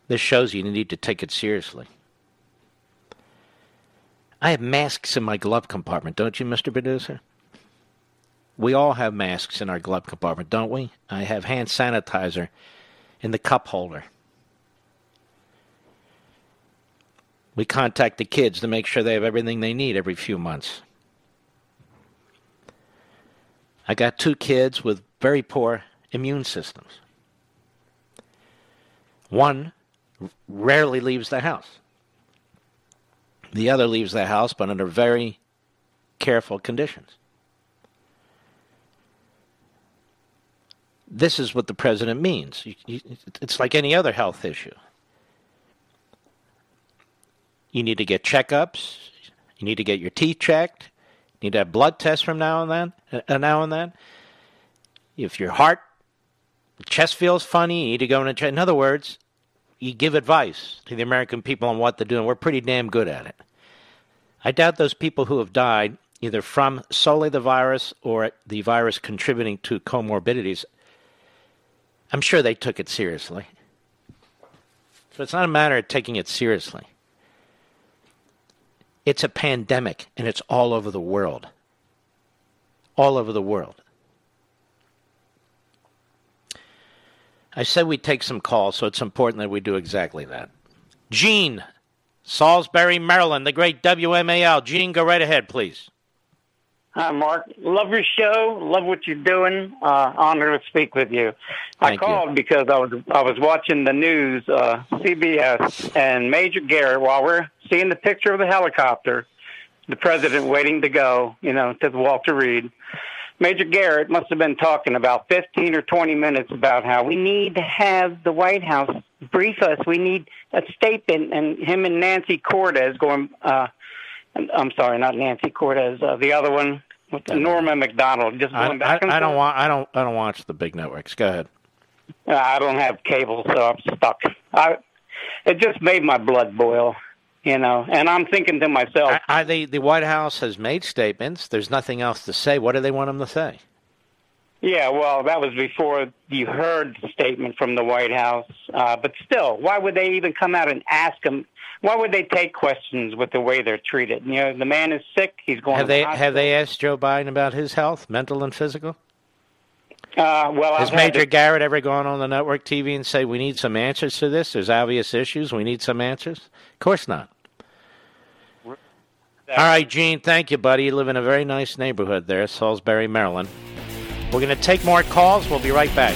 This shows you need to take it seriously. I have masks in my glove compartment, don't you, Mr. Producer? We all have masks in our glove compartment, don't we? I have hand sanitizer in the cup holder. We contact the kids to make sure they have everything they need every few months. I got two kids with very poor immune systems. One rarely leaves the house. The other leaves the house, but under very careful conditions. This is what the president means. It's like any other health issue. You need to get checkups. You need to get your teeth checked. You need to have blood tests from now and then. Uh, now and then. If your heart, chest feels funny, you need to go in and check. In other words, you give advice to the American people on what to do, and we're pretty damn good at it. I doubt those people who have died, either from solely the virus or the virus contributing to comorbidities, I'm sure they took it seriously. So it's not a matter of taking it seriously. It's a pandemic, and it's all over the world. All over the world. I said we'd take some calls, so it's important that we do exactly that. Gene, Salisbury, Maryland, the great WMAL. Gene, go right ahead, please. Hi, Mark. Love your show. Love what you're doing. Uh, honored to speak with you. Thank I called you. because I was I was watching the news, uh, CBS, and Major Garrett. While we're seeing the picture of the helicopter, the president waiting to go, you know, to the Walter Reed. Major Garrett must have been talking about 15 or 20 minutes about how we need to have the White House brief us. We need a statement, and him and Nancy Cordes going. Uh, I'm sorry, not Nancy Cordes. Uh, the other one with Norma McDonald. Just I, going back I, I don't want. I don't. I don't watch the big networks. Go ahead. Uh, I don't have cable, so I'm stuck. I, it just made my blood boil, you know. And I'm thinking to myself, I, I, the the White House has made statements. There's nothing else to say. What do they want them to say? yeah, well, that was before you heard the statement from the White House. Uh, but still, why would they even come out and ask him? Why would they take questions with the way they're treated? You know, the man is sick. He's going. Have they hospital. have they asked Joe Biden about his health, mental and physical? Uh, well, Has I've Major to- Garrett ever gone on the network TV and say we need some answers to this? There's obvious issues. We need some answers. Of course not. All right, Gene. Thank you, buddy. You live in a very nice neighborhood there, Salisbury, Maryland. We're going to take more calls. We'll be right back.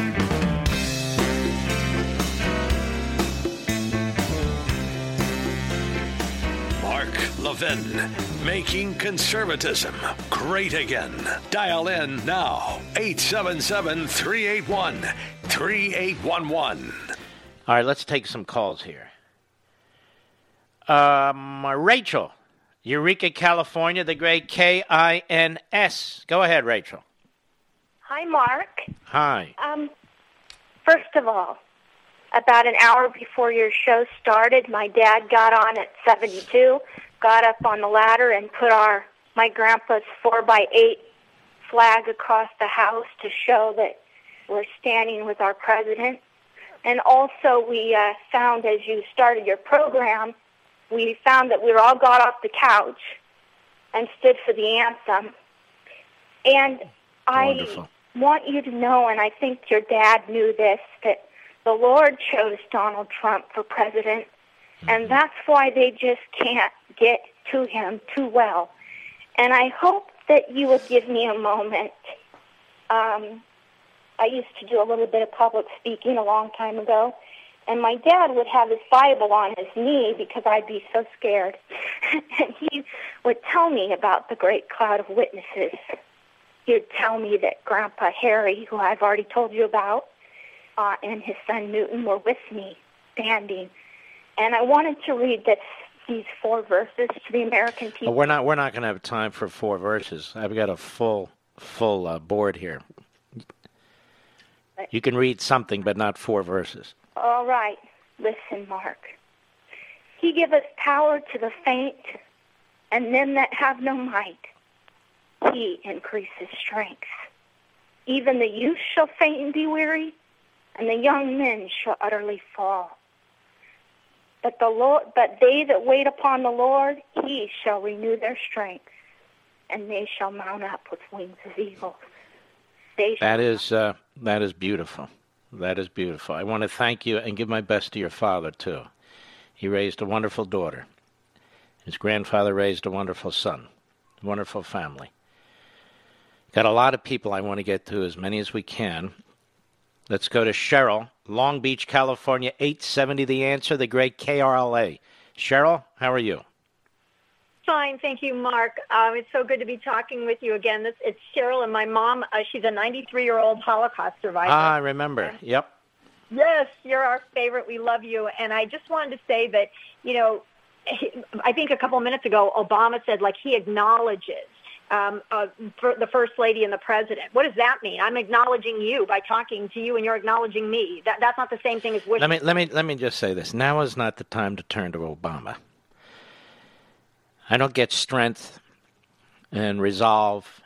Levin, making conservatism great again. Dial in now, 877 381 3811. All right, let's take some calls here. Um, Rachel, Eureka, California, the great K I N S. Go ahead, Rachel. Hi, Mark. Hi. Um, first of all, about an hour before your show started, my dad got on at 72, got up on the ladder, and put our my grandpa's four by eight flag across the house to show that we're standing with our president. And also, we uh, found as you started your program, we found that we all got off the couch and stood for the anthem. And Wonderful. I want you to know, and I think your dad knew this, that the Lord chose Donald Trump for president, and that's why they just can't get to him too well. And I hope that you would give me a moment. Um, I used to do a little bit of public speaking a long time ago, and my dad would have his Bible on his knee because I'd be so scared. and he would tell me about the great cloud of witnesses. He'd tell me that Grandpa Harry, who I've already told you about, uh, and his son Newton were with me, standing. And I wanted to read this, these four verses to the American people. We're not we're not going to have time for four verses. I've got a full full uh, board here. You can read something, but not four verses. All right. Listen, Mark. He giveth power to the faint, and them that have no might. He increases strength. Even the youth shall faint and be weary, and the young men shall utterly fall. But the Lord, but they that wait upon the Lord, He shall renew their strength, and they shall mount up with wings of eagles. That is uh, that is beautiful. That is beautiful. I want to thank you and give my best to your father too. He raised a wonderful daughter. His grandfather raised a wonderful son. Wonderful family. Got a lot of people I want to get to, as many as we can. Let's go to Cheryl, Long Beach, California, 870 The Answer, the great KRLA. Cheryl, how are you? Fine, thank you, Mark. Um, it's so good to be talking with you again. This, it's Cheryl and my mom. Uh, she's a 93-year-old Holocaust survivor. Ah, I remember. Yep. Yes, you're our favorite. We love you. And I just wanted to say that, you know, I think a couple of minutes ago, Obama said like he acknowledges um, uh, for the first lady and the president. What does that mean? I'm acknowledging you by talking to you, and you're acknowledging me. That, that's not the same thing as wishing. Let me let me let me just say this. Now is not the time to turn to Obama. I don't get strength and resolve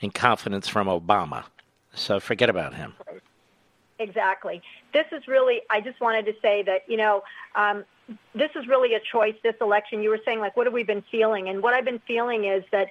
and confidence from Obama. So forget about him. Exactly. This is really, I just wanted to say that, you know, um, this is really a choice, this election. You were saying, like, what have we been feeling? And what I've been feeling is that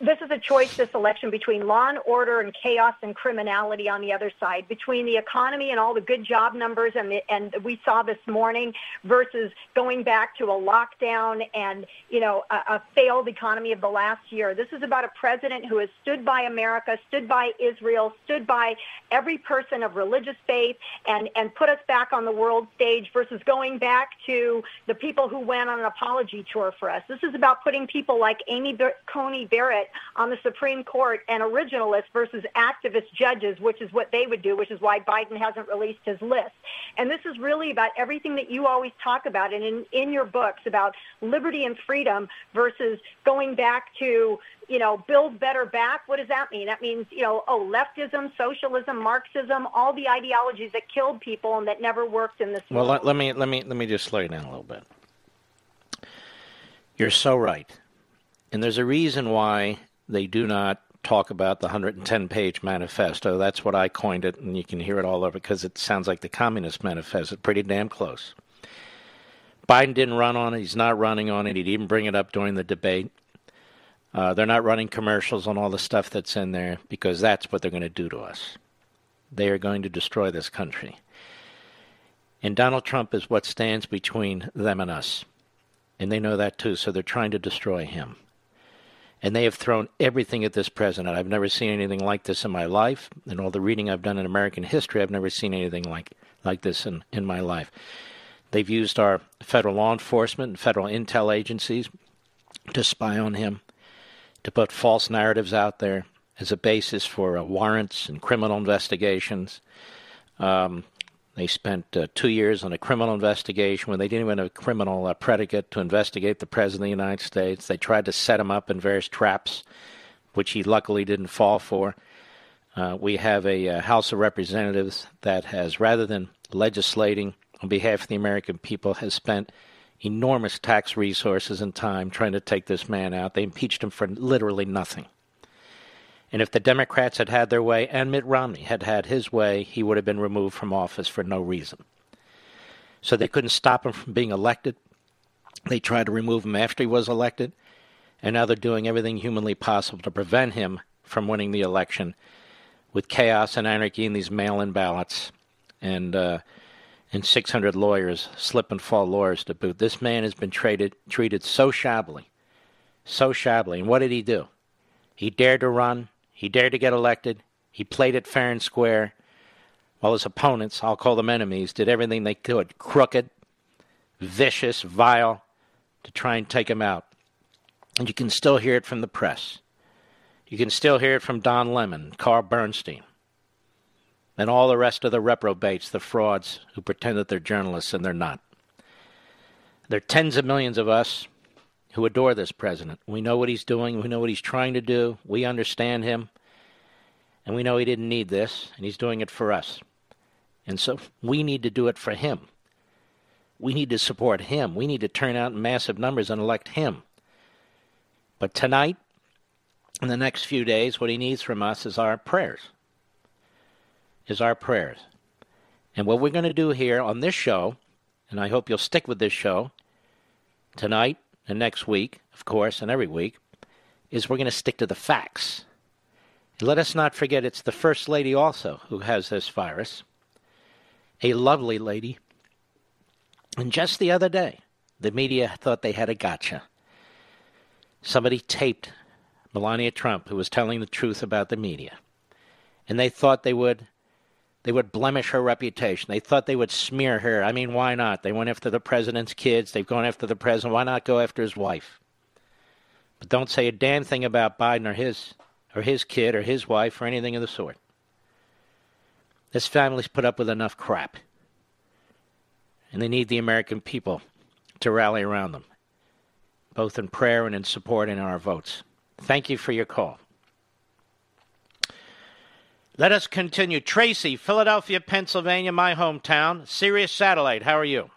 this is a choice, this election, between law and order and chaos and criminality on the other side, between the economy and all the good job numbers and the, and we saw this morning versus going back to a lockdown and you know a, a failed economy of the last year. This is about a president who has stood by America, stood by Israel, stood by every person of religious faith, and and put us back on the world stage versus going back to the people who went on an apology tour for us. This is about putting people like Amy Coney Barrett on the Supreme Court and originalists versus activist judges, which is what they would do, which is why Biden hasn't released his list. And this is really about everything that you always talk about and in, in your books about liberty and freedom versus going back to you know, build better back. What does that mean? That means, you know, oh, leftism, socialism, Marxism, all the ideologies that killed people and that never worked in this Well, world. let, let me let me let me just slow you down a little bit. You're so right. And there's a reason why they do not talk about the 110 page manifesto. That's what I coined it, and you can hear it all over because it sounds like the Communist Manifesto. Pretty damn close. Biden didn't run on it. He's not running on it. He didn't even bring it up during the debate. Uh, they're not running commercials on all the stuff that's in there because that's what they're going to do to us. They are going to destroy this country. And Donald Trump is what stands between them and us. And they know that too, so they're trying to destroy him. And they have thrown everything at this president. I've never seen anything like this in my life. In all the reading I've done in American history, I've never seen anything like, like this in, in my life. They've used our federal law enforcement and federal intel agencies to spy on him, to put false narratives out there as a basis for uh, warrants and criminal investigations. Um, they spent uh, two years on a criminal investigation when they didn't even have a criminal uh, predicate to investigate the President of the United States. They tried to set him up in various traps, which he luckily didn't fall for. Uh, we have a uh, House of Representatives that has, rather than legislating on behalf of the American people, has spent enormous tax resources and time trying to take this man out. They impeached him for literally nothing. And if the Democrats had had their way and Mitt Romney had had his way, he would have been removed from office for no reason. So they couldn't stop him from being elected. They tried to remove him after he was elected. And now they're doing everything humanly possible to prevent him from winning the election with chaos and anarchy in these mail in ballots and uh, and 600 lawyers, slip and fall lawyers to boot. This man has been treated, treated so shabbily, so shabbily. And what did he do? He dared to run, he dared to get elected, he played it fair and square, while his opponents, I'll call them enemies, did everything they could crooked, vicious, vile, to try and take him out. And you can still hear it from the press. You can still hear it from Don Lemon, Carl Bernstein, and all the rest of the reprobates, the frauds who pretend that they're journalists and they're not. There are tens of millions of us who adore this president. We know what he's doing, we know what he's trying to do, we understand him, and we know he didn't need this, and he's doing it for us. And so we need to do it for him. We need to support him. We need to turn out in massive numbers and elect him. But tonight, in the next few days, what he needs from us is our prayers. Is our prayers. And what we're going to do here on this show, and I hope you'll stick with this show tonight and next week, of course, and every week, is we're going to stick to the facts. Let us not forget it's the First Lady also who has this virus, a lovely lady. And just the other day, the media thought they had a gotcha. Somebody taped Melania Trump, who was telling the truth about the media. And they thought they would they would blemish her reputation. They thought they would smear her. I mean, why not? They went after the president's kids. They've gone after the president. Why not go after his wife? But don't say a damn thing about Biden or his or his kid or his wife or anything of the sort. This family's put up with enough crap. And they need the American people to rally around them, both in prayer and in support and in our votes. Thank you for your call. Let us continue. Tracy, Philadelphia, Pennsylvania, my hometown. Sirius Satellite, how are you?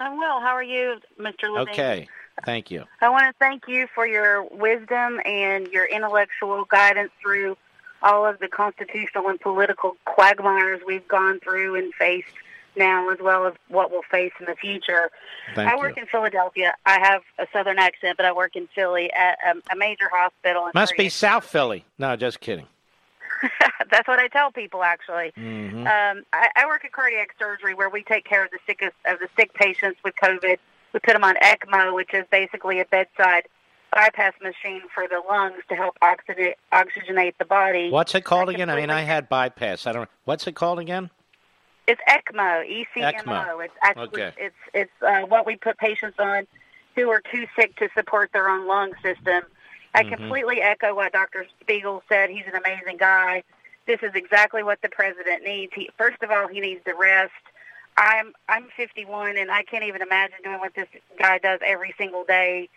I'm well. How are you, Mr. Levine? Okay, thank you. I want to thank you for your wisdom and your intellectual guidance through all of the constitutional and political quagmires we've gone through and faced now, as well as what we'll face in the future. Thank I work you. in Philadelphia. I have a southern accent, but I work in Philly at a, a major hospital. in Must be South Philly. No, just kidding. That's what I tell people, actually. Mhm. Um, I, I work at cardiac surgery where we take care of the sickest of the sick patients with COVID. We put them on ECMO, which is basically a bedside bypass machine for the lungs to help oxygenate, oxygenate the body. What's it called again? I mean, I had bypass. I don't. What's it called again? It's ECMO, E C M ECMO. It's actually Okay. it's it's uh, what we put patients on who are too sick to support their own lung system. I Mhm. completely echo what Dr. Spiegel said. He's an amazing guy. This is exactly what the president needs. He, first of all, he needs to rest. I'm I'm 51 and I can't even imagine doing what this guy does every single day.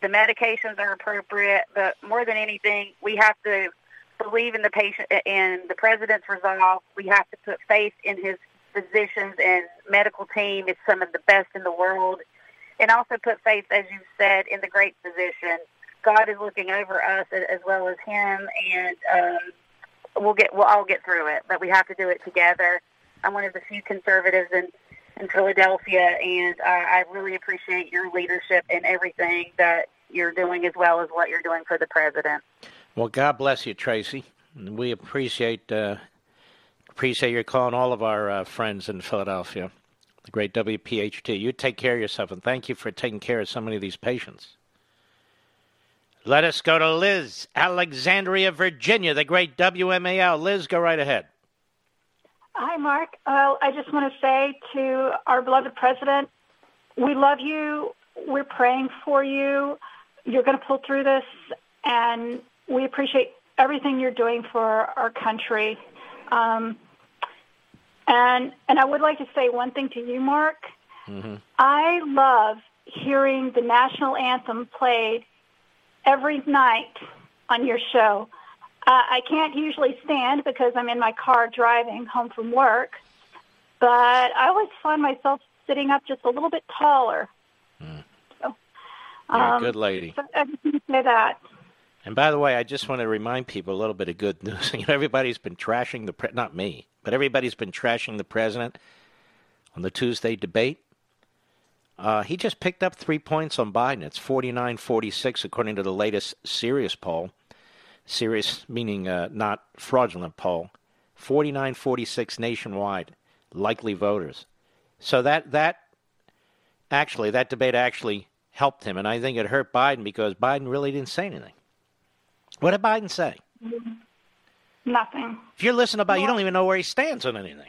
The medications are appropriate, but more than anything, we have to believe in the patient in the president's resolve. We have to put faith in his physicians and medical team. It's some of the best in the world, and also put faith, as you said, in the great physician. God is looking over us as well as him, and um, we'll get we'll all get through it. But we have to do it together. I'm one of the few conservatives in in Philadelphia, and uh, I really appreciate your leadership and everything that you're doing, as well as what you're doing for the president. Well, God bless you, Tracy. We appreciate uh, appreciate your calling all of our uh, friends in Philadelphia, the great WPHT. You take care of yourself, and thank you for taking care of so many of these patients. Let us go to Liz, Alexandria, Virginia, the great WMAL. Liz, go right ahead. Hi, Mark. Well, I just want to say to our beloved president, we love you. We're praying for you. You're going to pull through this, and we appreciate everything you're doing for our country. Um, and and I would like to say one thing to you, Mark. Mm-hmm. I love hearing the national anthem played every night on your show. Uh, I can't usually stand because I'm in my car driving home from work, but I always find myself sitting up just a little bit taller You're a Um, good lady. so I just want to say that. And by the way, I just want to remind people a little bit of good news. You know, everybody's been trashing the pre- not me, but everybody's been trashing the president on the Tuesday debate. Uh, he just picked up three points on Biden. It's 49-46 according to the latest serious poll. Serious meaning uh, not fraudulent poll. 49-46 nationwide, likely voters. So that that actually that debate actually helped him, and I think it hurt Biden because Biden really didn't say anything. What did Biden say? Nothing. If you're listening about, you don't even know where he stands on anything.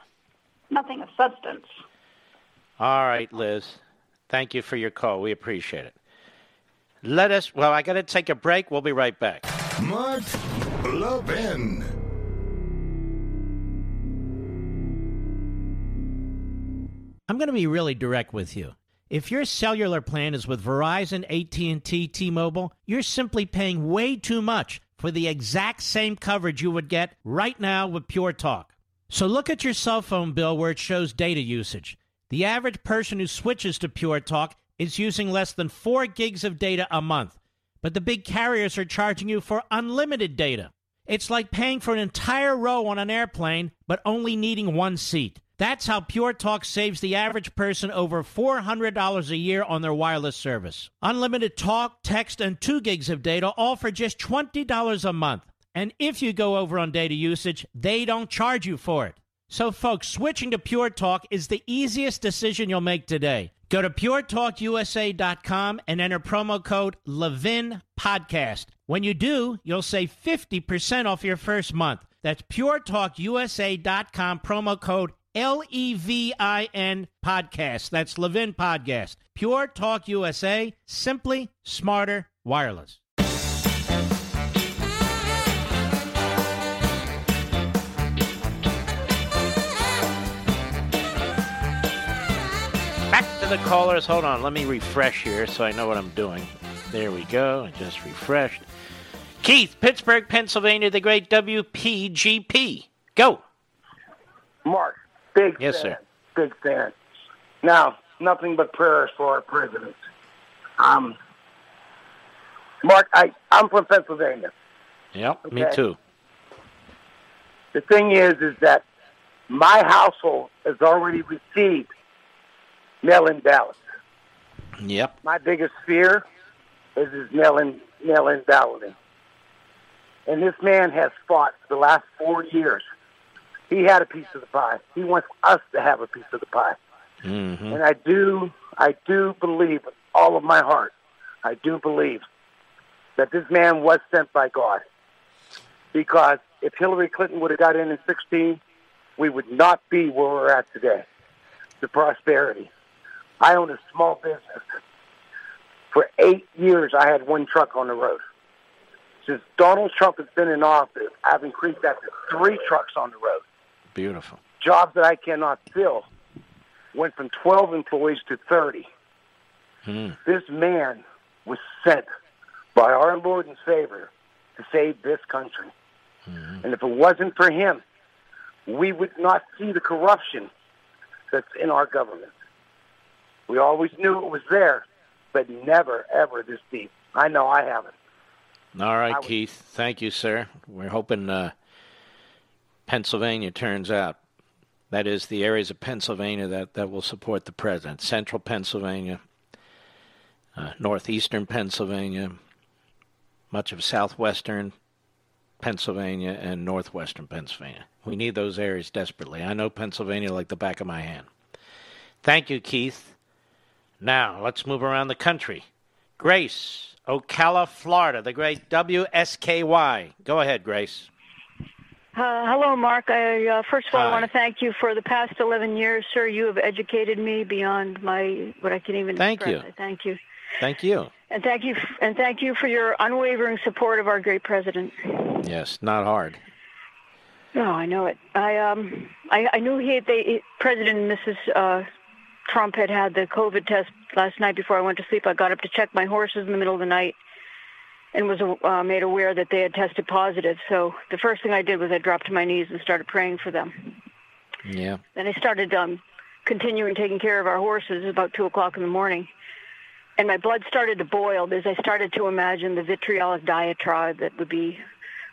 Nothing of substance. All right, Liz. Thank you for your call. We appreciate it. Let us. Well, I got to take a break. We'll be right back. Mark Levin. I'm going to be really direct with you. If your cellular plan is with Verizon, AT&T, T-Mobile, you're simply paying way too much for the exact same coverage you would get right now with Pure Talk. So look at your cell phone bill where it shows data usage. The average person who switches to Pure Talk is using less than 4 gigs of data a month. But the big carriers are charging you for unlimited data. It's like paying for an entire row on an airplane, but only needing one seat. That's how Pure Talk saves the average person over $400 a year on their wireless service. Unlimited talk, text, and 2 gigs of data, all for just $20 a month. And if you go over on data usage, they don't charge you for it. So, folks, switching to Pure Talk is the easiest decision you'll make today. Go to puretalkusa.com and enter promo code Levin Podcast. When you do, you'll save 50% off your first month. That's puretalkusa.com, promo code L E V I N Podcast. That's Levin Podcast. Pure Talk USA, simply smarter wireless. To the callers. Hold on. Let me refresh here so I know what I'm doing. There we go. I just refreshed. Keith, Pittsburgh, Pennsylvania, the great WPGP. Go. Mark, big Yes, fan, sir. big fan. Now, nothing but prayers for our president. Um, Mark, I, I'm from Pennsylvania. Yep, me too. The thing is, is that my household has already received mail-in ballots. Yep. My biggest fear is his mail-in mail-in balloting. And this man has fought for the last four years. He had a piece of the pie. He wants us to have a piece of the pie. Mm-hmm. And I do, I do believe with all of my heart, I do believe that this man was sent by God. Because if Hillary Clinton would have got in in 16, we would not be where we're at today. The prosperity. I own a small business. For eight years, I had one truck on the road. Since Donald Trump has been in office, I've increased that to three trucks on the road Beautiful. jobs that I cannot fill went from 12 employees to 30. Hmm. This man was sent by our Lord and Savior to save this country. And if it wasn't for him, we would not see the corruption that's in our government. We always knew it was there, but never, ever this deep. I know I haven't. All right, would- Keith. Thank you, sir. We're hoping uh, Pennsylvania turns out. That is the areas of Pennsylvania that, that will support the president. Central Pennsylvania, uh, northeastern Pennsylvania, much of southwestern Pennsylvania, and northwestern Pennsylvania. We need those areas desperately. I know Pennsylvania like the back of my hand. Thank you, Keith. Now, let's move around the country. Grace, Ocala, Florida, the great WSKY. Go ahead, Grace. Uh, hello, Mark. I, uh, first of all, I want to thank you for the past 11 years, sir. You have educated me beyond my what I can even Thank express. you. Thank you, Thank you. and thank you, and thank you for your unwavering support of our great president. Yes, not hard. No, I know it. I um, I, I knew he, they, President and Mrs. Uh, Trump had had the COVID test last night before I went to sleep. I got up to check my horses in the middle of the night, and was uh, made aware that they had tested positive. So the first thing I did was I dropped to my knees and started praying for them. Yeah. Then I started um, continuing taking care of our horses about two o'clock in the morning. and my blood started to boil as I started to imagine the vitriolic diatribe that would be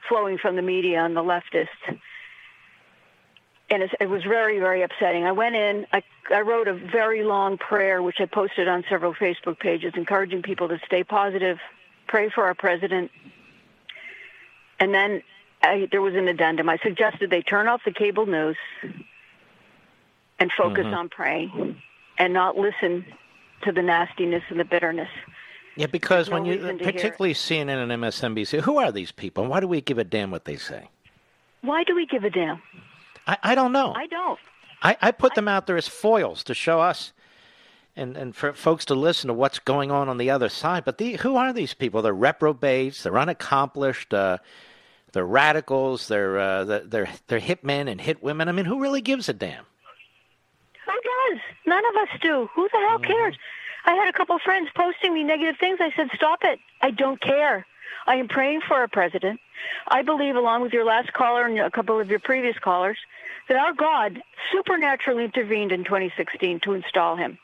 flowing from the media and the leftists. And it was very, very upsetting. I went in, I, I wrote a very long prayer, which I posted on several Facebook pages, encouraging people to stay positive, pray for our president. And then I, there was an addendum. I suggested they turn off the cable news and focus Mhm. on praying and not listen to the nastiness and the bitterness. Yeah, because There's when you, reason to hear it. particularly CNN and MSNBC, who are these people? and Why do we give a damn what they say? Why do we give a damn? I, I don't know. I don't. I, I put them out there as foils to show us and, and for folks to listen to what's going on on the other side. But the, who are these people? They're reprobates. They're unaccomplished. Uh, they're radicals. They're, uh, they're they're they're hit men and hit women. I mean, who really gives a damn? Who does? None of us do. Who the hell cares? I had a couple of friends posting me negative things. I said, stop it. I don't care. I am praying for our president. I believe, along with your last caller and a couple of your previous callers, that our God supernaturally intervened in 2016 to install him.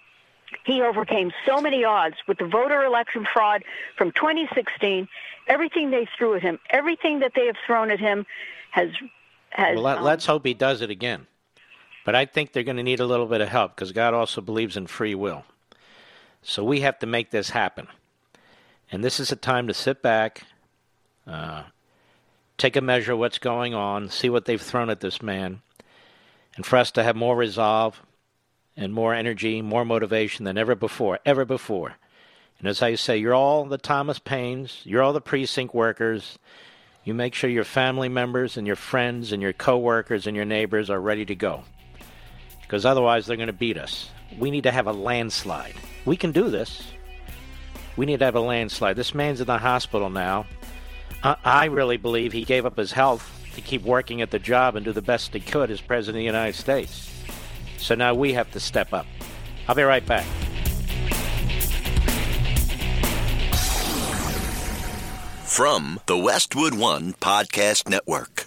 He overcame so many odds with the voter election fraud from 2016. Everything they threw at him, everything that they have thrown at him, has has. well, let, um, let's hope he does it again. But I think they're going to need a little bit of help because God also believes in free will. So we have to make this happen. And this is a time to sit back, uh, take a measure of what's going on, see what they've thrown at this man, and for us to have more resolve and more energy, more motivation than ever before, ever before. And as I say, you're all the Thomas Paines, you're all the precinct workers. You make sure your family members and your friends and your coworkers and your neighbors are ready to go. Because otherwise, they're going to beat us. We need to have a landslide. We can do this. We need to have a landslide. This man's in the hospital now. I, really believe he gave up his health to keep working at the job and do the best he could as President of the United States. So now we have to step up. I'll be right back. From the Westwood One Podcast Network.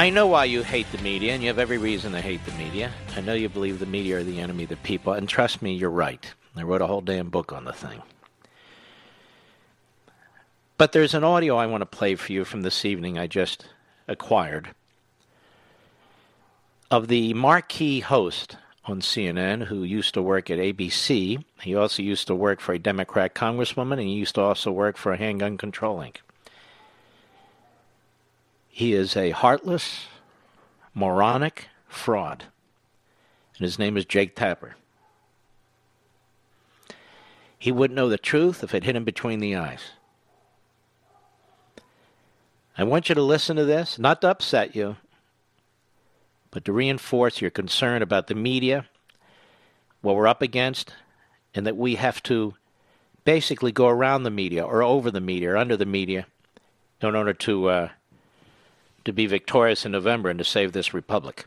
I know why you hate the media, and you have every reason to hate the media. I know you believe the media are the enemy of the people, and trust me, you're right. I wrote a whole damn book on the thing. But there's an audio I want to play for you from this evening I just acquired of the marquee host on CNN who used to work at ABC. He also used to work for a Democrat congresswoman, and he used to also work for a Handgun Control Inc. He is a heartless, moronic fraud, and his name is Jake Tapper. He wouldn't know the truth if it hit him between the eyes. I want you to listen to this, not to upset you, but to reinforce your concern about the media, what we're up against, and that we have to basically go around the media or over the media or under the media in order to uh, to be victorious in November and to save this republic.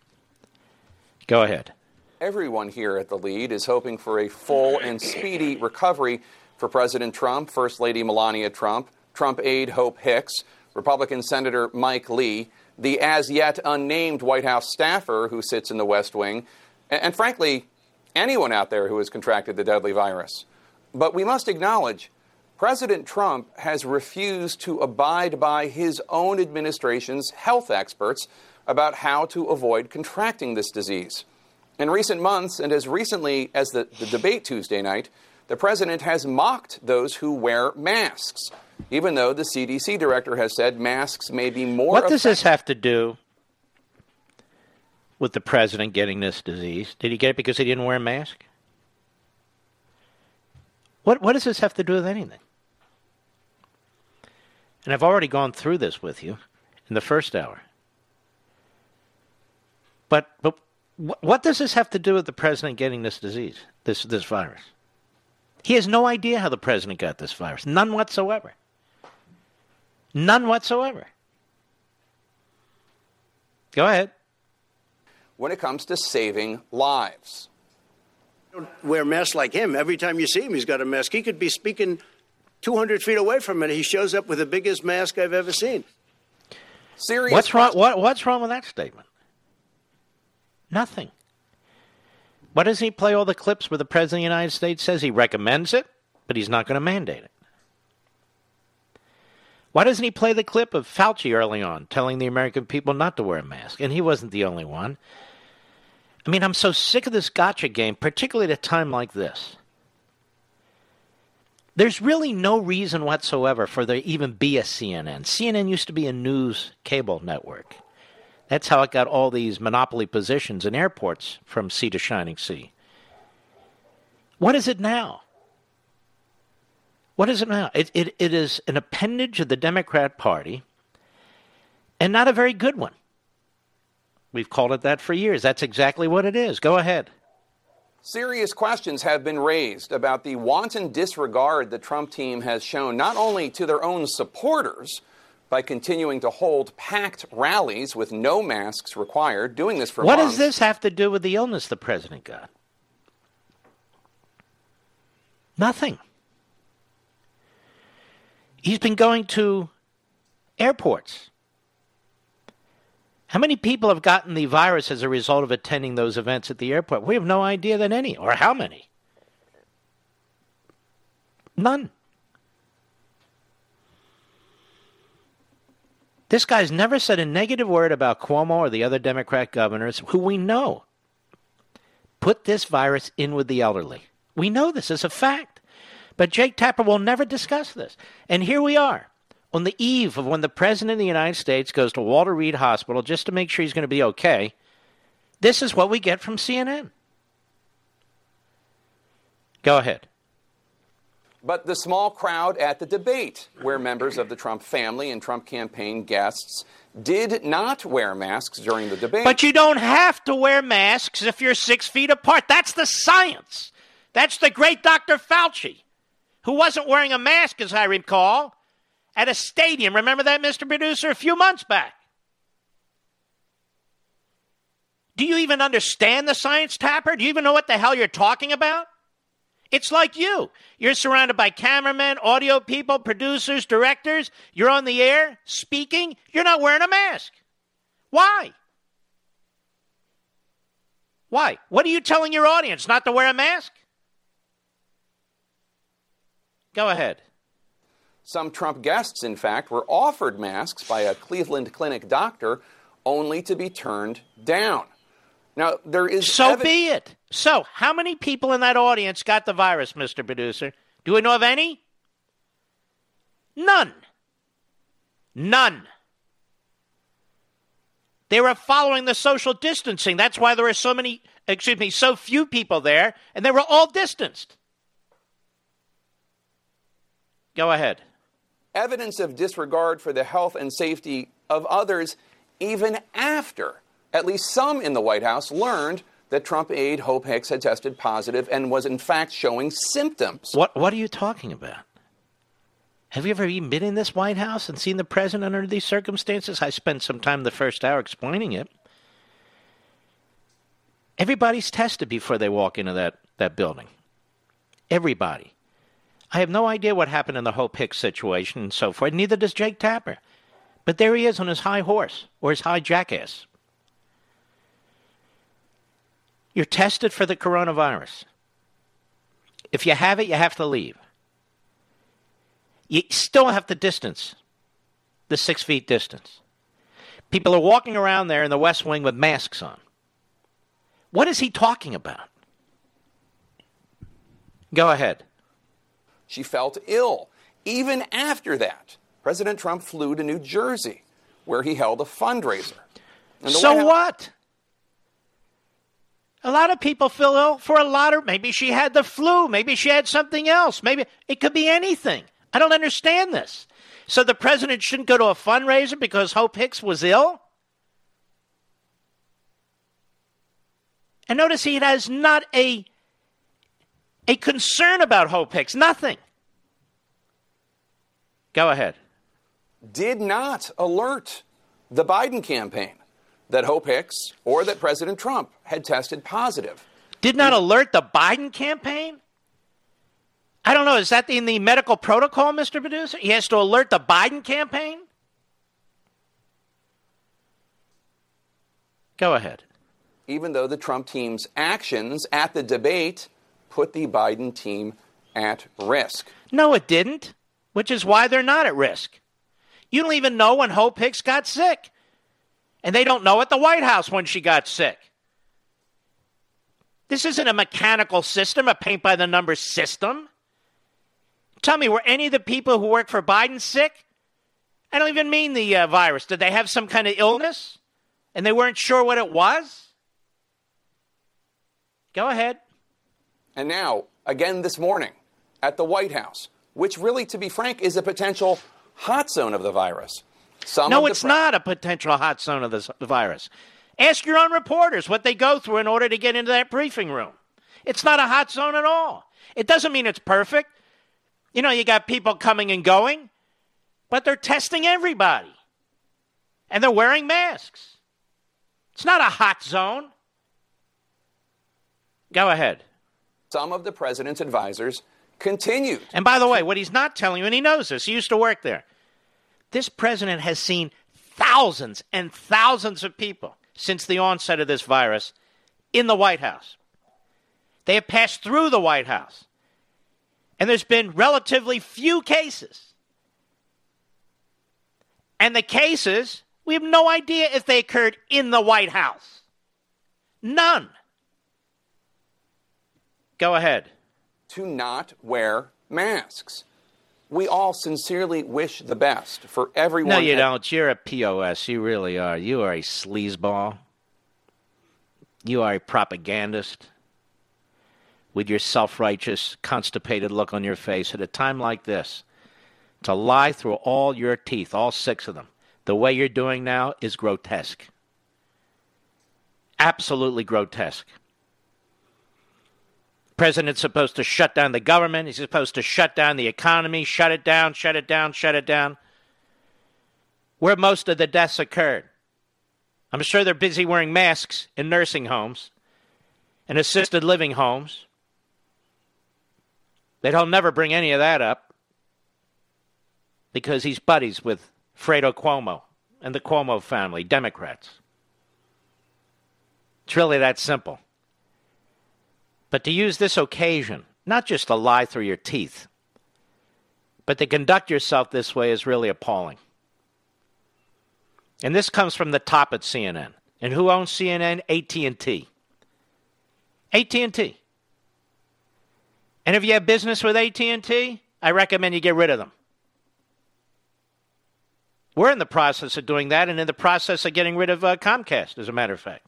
Go ahead. Everyone here at the lead is hoping for a full and speedy recovery for President Trump, First Lady Melania Trump, Trump aide Hope Hicks, Republican Senator Mike Lee, the as yet unnamed White House staffer who sits in the West Wing, and, and frankly, anyone out there who has contracted the deadly virus. But we must acknowledge President Trump has refused to abide by his own administration's health experts about how to avoid contracting this disease. In recent months, and as recently as the, the debate Tuesday night, the president has mocked those who wear masks. even though the CDC director has said masks may be more. What does this have to do with the president getting this disease? Did he get it because he didn't wear a mask? What What does this have to do with anything? And I've already gone through this with you in the first hour. But but what does this have to do with the president getting this disease, this this virus? He has no idea how the president got this virus. None whatsoever. None whatsoever. Go ahead. when it comes to saving lives. don't wear masks like him. Every time you see him, he's got a mask. He could be speaking 200 feet away from it. He shows up with the biggest mask I've ever seen. Serious. What's wrong? What, what's wrong with that statement? Nothing. Why doesn't he play all the clips where the president of the United States says he recommends it, but he's not going to mandate it? Why doesn't he play the clip of Fauci early on telling the American people not to wear a mask? And he wasn't the only one. I mean, I'm so sick of this gotcha game, particularly at a time like this. There's really no reason whatsoever for there even be a CNN. CNN used to be a news cable network. That's how it got all these monopoly positions in airports from sea to shining sea. What is it now? What is it now? It, it, it is an appendage of the Democrat Party and not a very good one. We've called it that for years. That's exactly what it is. Go ahead. Serious questions have been raised about the wanton disregard the Trump team has shown not only to their own supporters by continuing to hold packed rallies with no masks required, doing this for What months. does this have to do with the illness the president got? Nothing. He's been going to airports. How many people have gotten the virus as a result of attending those events at the airport? We have no idea that any, or how many. None. This guy's never said a negative word about Cuomo or the other Democrat governors who we know put this virus in with the elderly. We know this is a fact. But Jake Tapper will never discuss this. And here we are on the eve of when the President of the United States goes to Walter Reed Hospital just to make sure he's going to be okay. This is what we get from CNN. Go ahead. But the small crowd at the debate, where members of the Trump family and Trump campaign guests did not wear masks during the debate. But you don't have to wear masks if you're six feet apart. That's the science. That's the great Dr. Fauci, who wasn't wearing a mask, as I recall, at a stadium. Remember that, Mr. Producer, a few months back. Do you even understand the science, Tapper? Do you even know what the hell you're talking about? It's like you. You're surrounded by cameramen, audio people, producers, directors. You're on the air speaking. You're not wearing a mask. Why? Why? What are you telling your audience? Not to wear a mask? Go ahead. Some Trump guests, in fact, were offered masks by a Cleveland Clinic doctor only to be turned down. Now, there is. So evi- be it. So, how many people in that audience got the virus, Mr. Producer? Do we know of any? None. None. They were following the social distancing. That's why there were so many, excuse me, so few people there, and they were all distanced. Go ahead. Evidence of disregard for the health and safety of others, even after at least some in the White House learned that Trump aide Hope Hicks had tested positive and was in fact showing symptoms. What What are you talking about? Have you ever even been in this White House and seen the president under these circumstances? I spent some time the first hour explaining it. Everybody's tested before they walk into that, that building. Everybody. I have no idea what happened in the Hope Hicks situation and so forth. Neither does Jake Tapper. But there he is on his high horse or his high jackass. You're tested for the coronavirus. If you have it, you have to leave. You still have to distance the six feet distance. People are walking around there in the West Wing with masks on. What is he talking about? Go ahead. She felt ill Even after that, President Trump flew to New Jersey, where he held a fundraiser. So House- what? A lot of people feel ill for a lot of maybe she had the flu, maybe she had something else, maybe it could be anything. I don't understand this. So the president shouldn't go to a fundraiser because Hope Hicks was ill? And notice he has not a a concern about Hope Hicks, nothing. Go ahead. Did not alert the Biden campaign that Hope Hicks or that President Trump had tested positive. Did not alert the Biden campaign? I don't know. Is that in the medical protocol, Mr. Producer? He has to alert the Biden campaign? Go ahead. Even though the Trump team's actions at the debate put the Biden team at risk. No, it didn't, which is why they're not at risk. You don't even know when Hope Hicks got sick. And they don't know at the White House when she got sick. This isn't a mechanical system, a paint by the numbers system. Tell me, were any of the people who work for Biden sick? I don't even mean the uh, virus. Did they have some kind of illness and they weren't sure what it was? Go ahead. And now, again this morning at the White House, which really, to be frank, is a potential hot zone of the virus. Some no, it's pre- not a potential hot zone of the virus. Ask your own reporters what they go through in order to get into that briefing room. It's not a hot zone at all. It doesn't mean it's perfect. You know, you got people coming and going, but they're testing everybody. And they're wearing masks. It's not a hot zone. Go ahead. Some of the president's advisors continued. And by the way, what he's not telling you, and he knows this, he used to work there. This president has seen thousands and thousands of people since the onset of this virus in the White House. They have passed through the White House. And there's been relatively few cases. And the cases, we have no idea if they occurred in the White House. None. Go ahead. To not wear masks. We all sincerely wish the best for everyone. No, you don't. You're a POS. You really are. You are a sleazeball. You are a propagandist with your self righteous, constipated look on your face at a time like this. To lie through all your teeth, all six of them, the way you're doing now is grotesque. Absolutely grotesque. President's supposed to shut down the government. He's supposed to shut down the economy, shut it down, shut it down, shut it down. Where most of the deaths occurred. I'm sure they're busy wearing masks in nursing homes and assisted living homes. That he'll never bring any of that up because he's buddies with Fredo Cuomo and the Cuomo family, Democrats. It's really that simple. But to use this occasion, not just to lie through your teeth, but to conduct yourself this way is really appalling. And this comes from the top at CNN. And who owns CNN? AT&T. AT&T. And if you have business with AT&T, I recommend you get rid of them. We're in the process of doing that and in the process of getting rid of uh, Comcast, as a matter of fact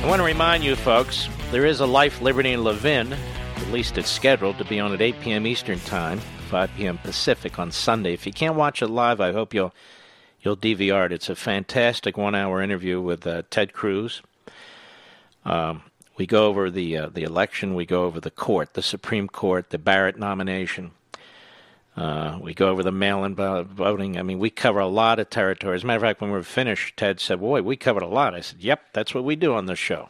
I want to remind you, folks, there is a Life, Liberty, and Levin. At least it's scheduled to be on at 8 p.m. Eastern Time, 5 p.m. Pacific on Sunday. If you can't watch it live, I hope you'll you'll DVR it. It's a fantastic one-hour interview with uh, Ted Cruz. Um, we go over the uh, the election. We go over the court, the Supreme Court, the Barrett nomination. Uh, we go over the mail-in voting. I mean, we cover a lot of territory. As a matter of fact, when we were finished, Ted said, "Boy, we covered a lot." I said, "Yep, that's what we do on this show."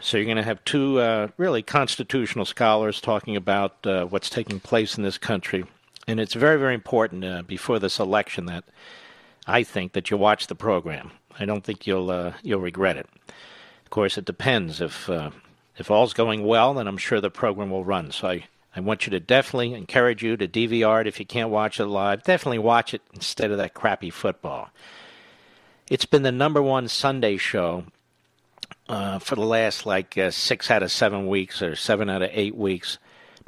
So you're going to have two uh, really constitutional scholars talking about uh, what's taking place in this country, and it's very, very important uh, before this election that I think that you watch the program. I don't think you'll uh, you'll regret it. Of course, it depends if uh, if all's going well, then I'm sure the program will run. So I I want you to definitely encourage you to DVR it if you can't watch it live. Definitely watch it instead of that crappy football. It's been the number one Sunday show uh, for the last like uh, six out of seven weeks or seven out of eight weeks,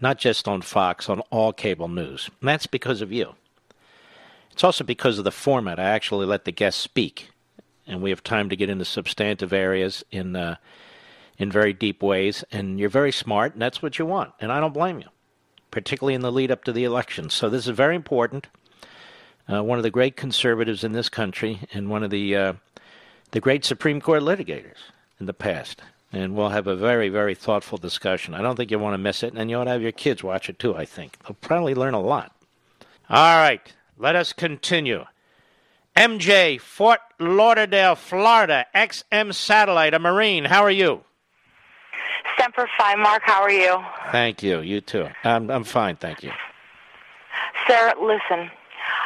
not just on Fox, on all cable news. And that's because of you. It's also because of the format. I actually let the guests speak, and we have time to get into substantive areas in uh, in very deep ways. And you're very smart, and that's what you want. And I don't blame you particularly in the lead up to the election. So this is very important. Uh, one of the great conservatives in this country, and one of the uh, the great Supreme Court litigators in the past. And we'll have a very, very thoughtful discussion. I don't think you want to miss it, and you ought to have your kids watch it too. I think they'll probably learn a lot. All right, let us continue. MJ, Fort Lauderdale, Florida, XM Satellite, a Marine. How are you? Semper Fi. Mark, how are you? Thank you. You too. I'm, I'm fine, thank you. Sir, listen.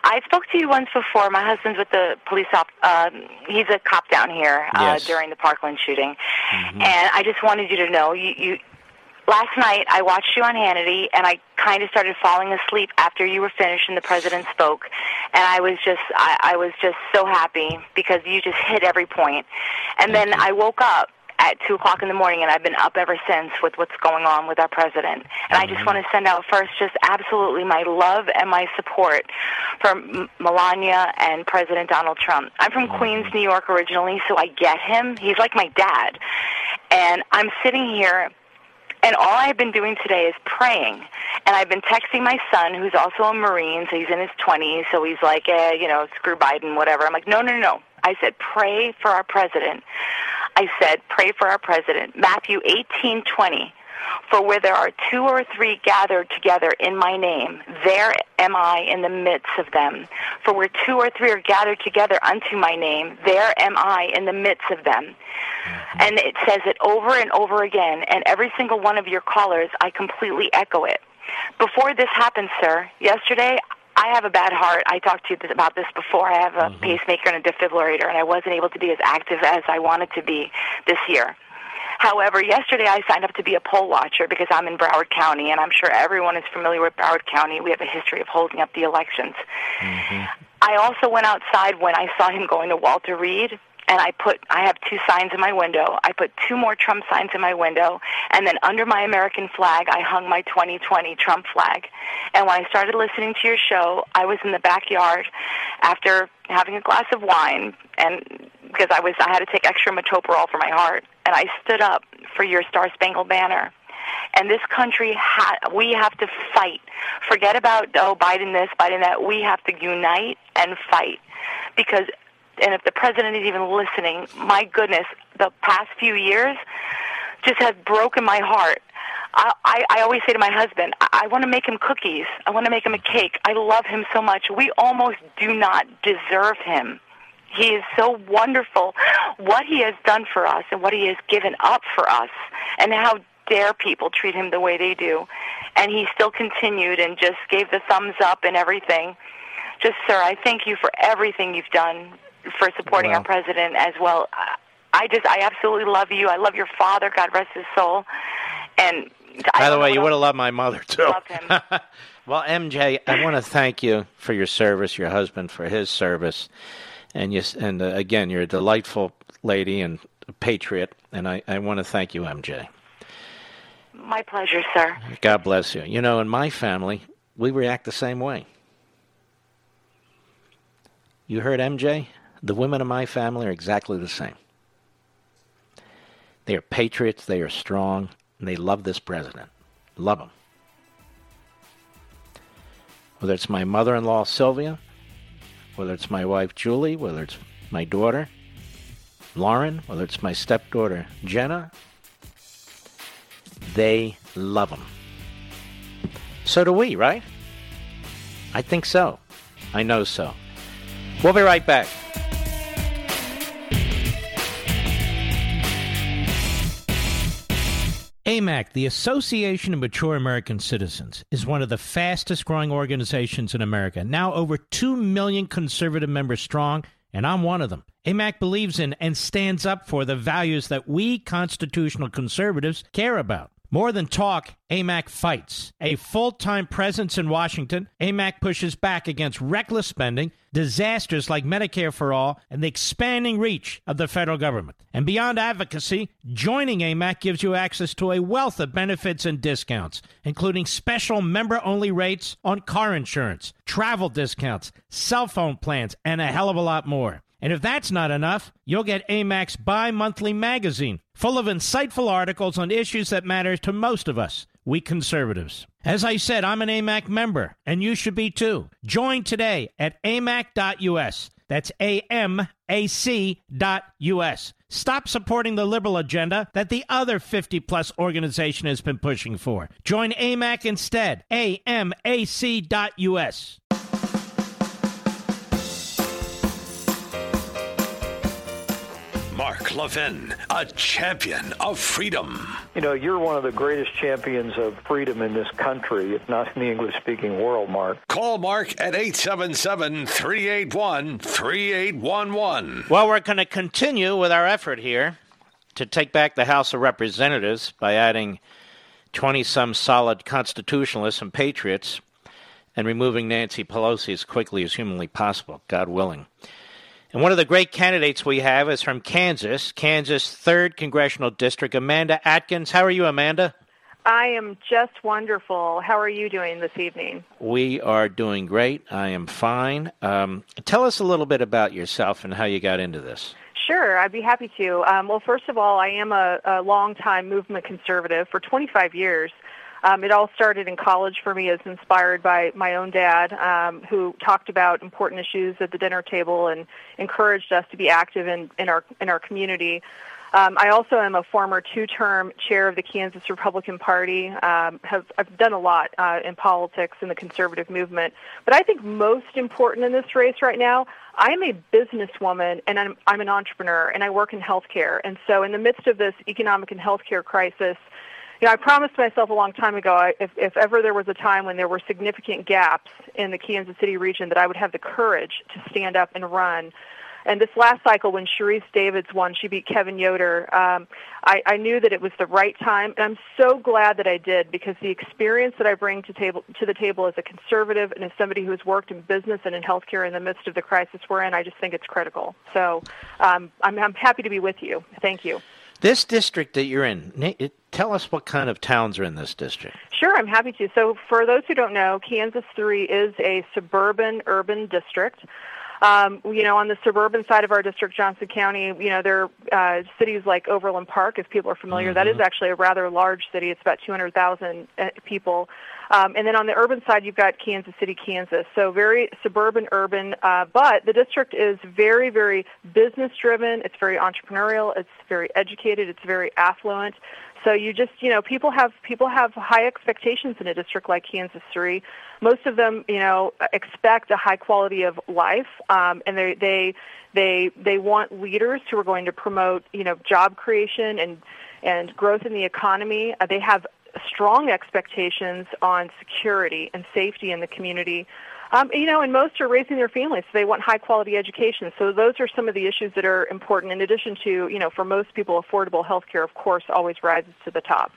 I spoke to you once before. My husband's with the police op. Uh, he's a cop down here uh, Yes. during the Parkland shooting, and I just wanted you to know you. you Last night, I watched you on Hannity, and I kind of started falling asleep after you were finished and the president spoke, and I was just, I, I was just so happy because you just hit every point. And then I woke up at two o'clock in the morning, and I've been up ever since with what's going on with our president. And I just want to send out first just absolutely my love and my support for M- Melania and President Donald Trump. I'm from Queens, New York originally, so I get him. He's like my dad. And I'm sitting here and all I've been doing today is praying. And I've been texting my son, who's also a Marine, so he's in his 20s, so he's like, eh, you know, screw Biden, whatever. I'm like, no, no, no. I said, pray for our president. I said, pray for our president. Matthew 18:20. For where there are two or three gathered together in my name, there am I in the midst of them. For where two or three are gathered together unto my name, there am I in the midst of them. Mm-hmm. And it says it over and over again, and every single one of your callers, I completely echo it. Before this happened, sir, yesterday, I have a bad heart. I talked to you about this before. I have a mm-hmm. pacemaker and a defibrillator, and I wasn't able to be as active as I wanted to be this year. However, yesterday I signed up to be a poll watcher because I'm in Broward County, and I'm sure everyone is familiar with Broward County. We have a history of holding up the elections. Mm-hmm. I also went outside when I saw him going to Walter Reed, and I put I have two signs in my window. I put two more Trump signs in my window, and then under my American flag, I hung my 2020 Trump flag. And when I started listening to your show, I was in the backyard after having a glass of wine, and because I was I had to take extra metoprolol for my heart, and I stood up for your Star Spangled Banner. And this country, ha- we have to fight. Forget about oh Biden this, Biden that. We have to unite and fight because and if the president is even listening, my goodness, the past few years just have broken my heart. I, I, I always say to my husband, I, I want to make him cookies. I want to make him a cake. I love him so much. We almost do not deserve him. He is so wonderful. What he has done for us and what he has given up for us, and how dare people treat him the way they do. And he still continued and just gave the thumbs up and everything. Just, sir, I thank you for everything you've done for supporting our president as well. I- just, I absolutely love you. I love your father. God rest his soul. And I By the way, you would have loved my mother too. Well, MJ, I want to thank you for your service, your husband for his service, And yes, and uh, again, you're a delightful lady and a patriot, and I, I want to thank you, MJ. My pleasure, sir. God bless you. You know, in my family, we react the same way. You heard MJ? The women of my family are exactly the same. They are patriots, they are strong, and they love this president. Love him. Whether it's my mother in law, Sylvia, whether it's my wife, Julie, whether it's my daughter, Lauren, whether it's my stepdaughter, Jenna, they love him. So do we, right? I think so. I know so. We'll be right back. AMAC, the Association of Mature American Citizens, is one of the fastest growing organizations in America. Now over 2 million conservative members strong, and I'm one of them. AMAC believes in and stands up for the values that we constitutional conservatives care about. More than talk, AMAC fights. A full time presence in Washington, AMAC pushes back against reckless spending, disasters like Medicare for All, and the expanding reach of the federal government. And beyond advocacy, joining AMAC gives you access to a wealth of benefits and discounts, including special member only rates on car insurance, travel discounts, cell phone plans, and a hell of a lot more. And if that's not enough, you'll get AMAC's bi monthly magazine, full of insightful articles on issues that matter to most of us, we conservatives. As I said, I'm an AMAC member, and you should be too. Join today at amac.us. That's A-M-A-C.us. Stop supporting the liberal agenda that the other 50 plus organization has been pushing for. Join AMAC instead. A-M-A-C.us. Mark Levin, a champion of freedom. You know, you're one of the greatest champions of freedom in this country, if not in the English speaking world, Mark. Call Mark at 877 381 3811. Well, we're going to continue with our effort here to take back the House of Representatives by adding 20 some solid constitutionalists and patriots and removing Nancy Pelosi as quickly as humanly possible, God willing. And one of the great candidates we have is from Kansas, Kansas 3rd Congressional District, Amanda Adkins. How are you, Amanda? I am just wonderful. How are you doing this evening? We are doing great. I am fine. Um, tell us a little bit about yourself and how you got into this. Sure, I'd be happy to. Um, well, first of all, I am a, a longtime movement conservative for 25 years. Um, it all started in college for me as inspired by my own dad, um, who talked about important issues at the dinner table and encouraged us to be active in, in our in our community. Um, I also am a former two-term chair of the Kansas Republican Party. Um, have I've done a lot uh, in politics in the conservative movement, but I think most important in this race right now, I'm a businesswoman and I'm I'm an entrepreneur and I work in healthcare. And so, in the midst of this economic and healthcare crisis, you know, I promised myself a long time ago, I, if, if ever there was a time when there were significant gaps in the Kansas City region, that I would have the courage to stand up and run. And this last cycle, when Sharice Davids won, she beat Kevin Yoder. Um, I, I knew that it was the right time, and I'm so glad that I did because the experience that I bring to table to the table as a conservative and as somebody who has worked in business and in healthcare in the midst of the crisis we're in, I just think it's critical. So um, I'm, I'm happy to be with you. Thank you. This district that you're in, tell us what kind of towns are in this district. Sure, I'm happy to. So, for those who don't know, Kansas 3 is a suburban urban district. Um, you know, on the suburban side of our district, Johnson County, you know, there are uh, cities like Overland Park, if people are familiar. Mm-hmm. That is actually a rather large city. It's about 200,000 uh, people. Um, and then on the urban side, you've got Kansas City, Kansas. So very suburban, urban. Uh, but the district is very, very business driven. It's very entrepreneurial. It's very educated. It's very affluent. So you just, you know, people have people have high expectations in a district like Kansas City. Most of them, you know, expect a high quality of life, um, and they they they they want leaders who are going to promote, you know, job creation and and growth in the economy. Uh, they have strong expectations on security and safety in the community. Um, you know, and most are raising their families, so they want high quality education. So those are some of the issues that are important. In addition to, you know, for most people, affordable health care, of course, always rises to the top.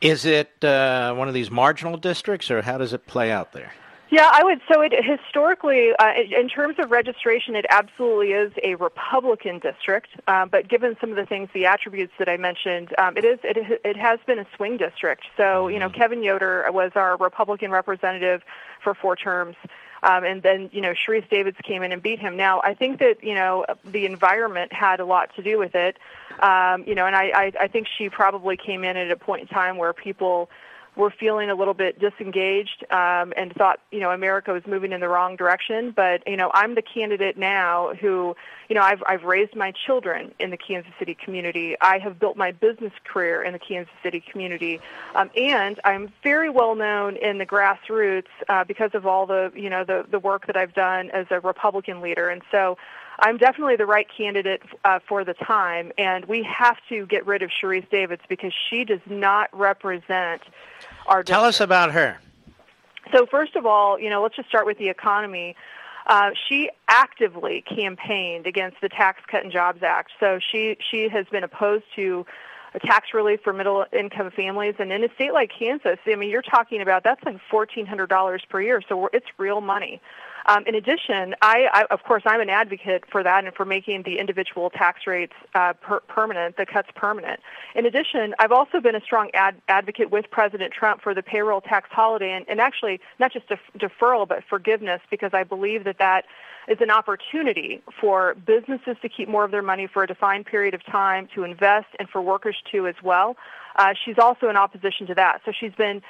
Is it uh, one of these marginal districts, or how does it play out there? Yeah, I would. So, it historically, uh, in terms of registration, it absolutely is a Republican district. Uh, but given some of the things, the attributes that I mentioned, um, it is. It, it has been a swing district. So, you know, Kevin Yoder was our Republican representative for four terms. Um, and then, you know, Sharice Davids came in and beat him. Now, I think that, you know, the environment had a lot to do with it. Um, you know, and I, I, I think she probably came in at a point in time where people were feeling a little bit disengaged um, and thought, you know, America was moving in the wrong direction. But you know, I'm the candidate now who, you know, I've I've raised my children in the Kansas City community. I have built my business career in the Kansas City community, um, and I'm very well known in the grassroots uh, because of all the, you know, the the work that I've done as a Republican leader. And so, I'm definitely the right candidate uh, for the time, and we have to get rid of Sharice Davids because she does not represent our. Tell us about her. So first of all, you know, let's just start with the economy. Uh, she actively campaigned against the Tax Cut and Jobs Act. So she she has been opposed to a tax relief for middle income families. And in a state like Kansas, I mean, you're talking about that's like $1,400 per year. So it's real money. Um, in addition, I, I, of course, I'm an advocate for that and for making the individual tax rates uh, per- permanent, the cuts permanent. In addition, I've also been a strong ad- advocate with President Trump for the payroll tax holiday and, and actually not just def- deferral but forgiveness because I believe that that is an opportunity for businesses to keep more of their money for a defined period of time, to invest, and for workers too as well. Uh, she's also in opposition to that. So she's been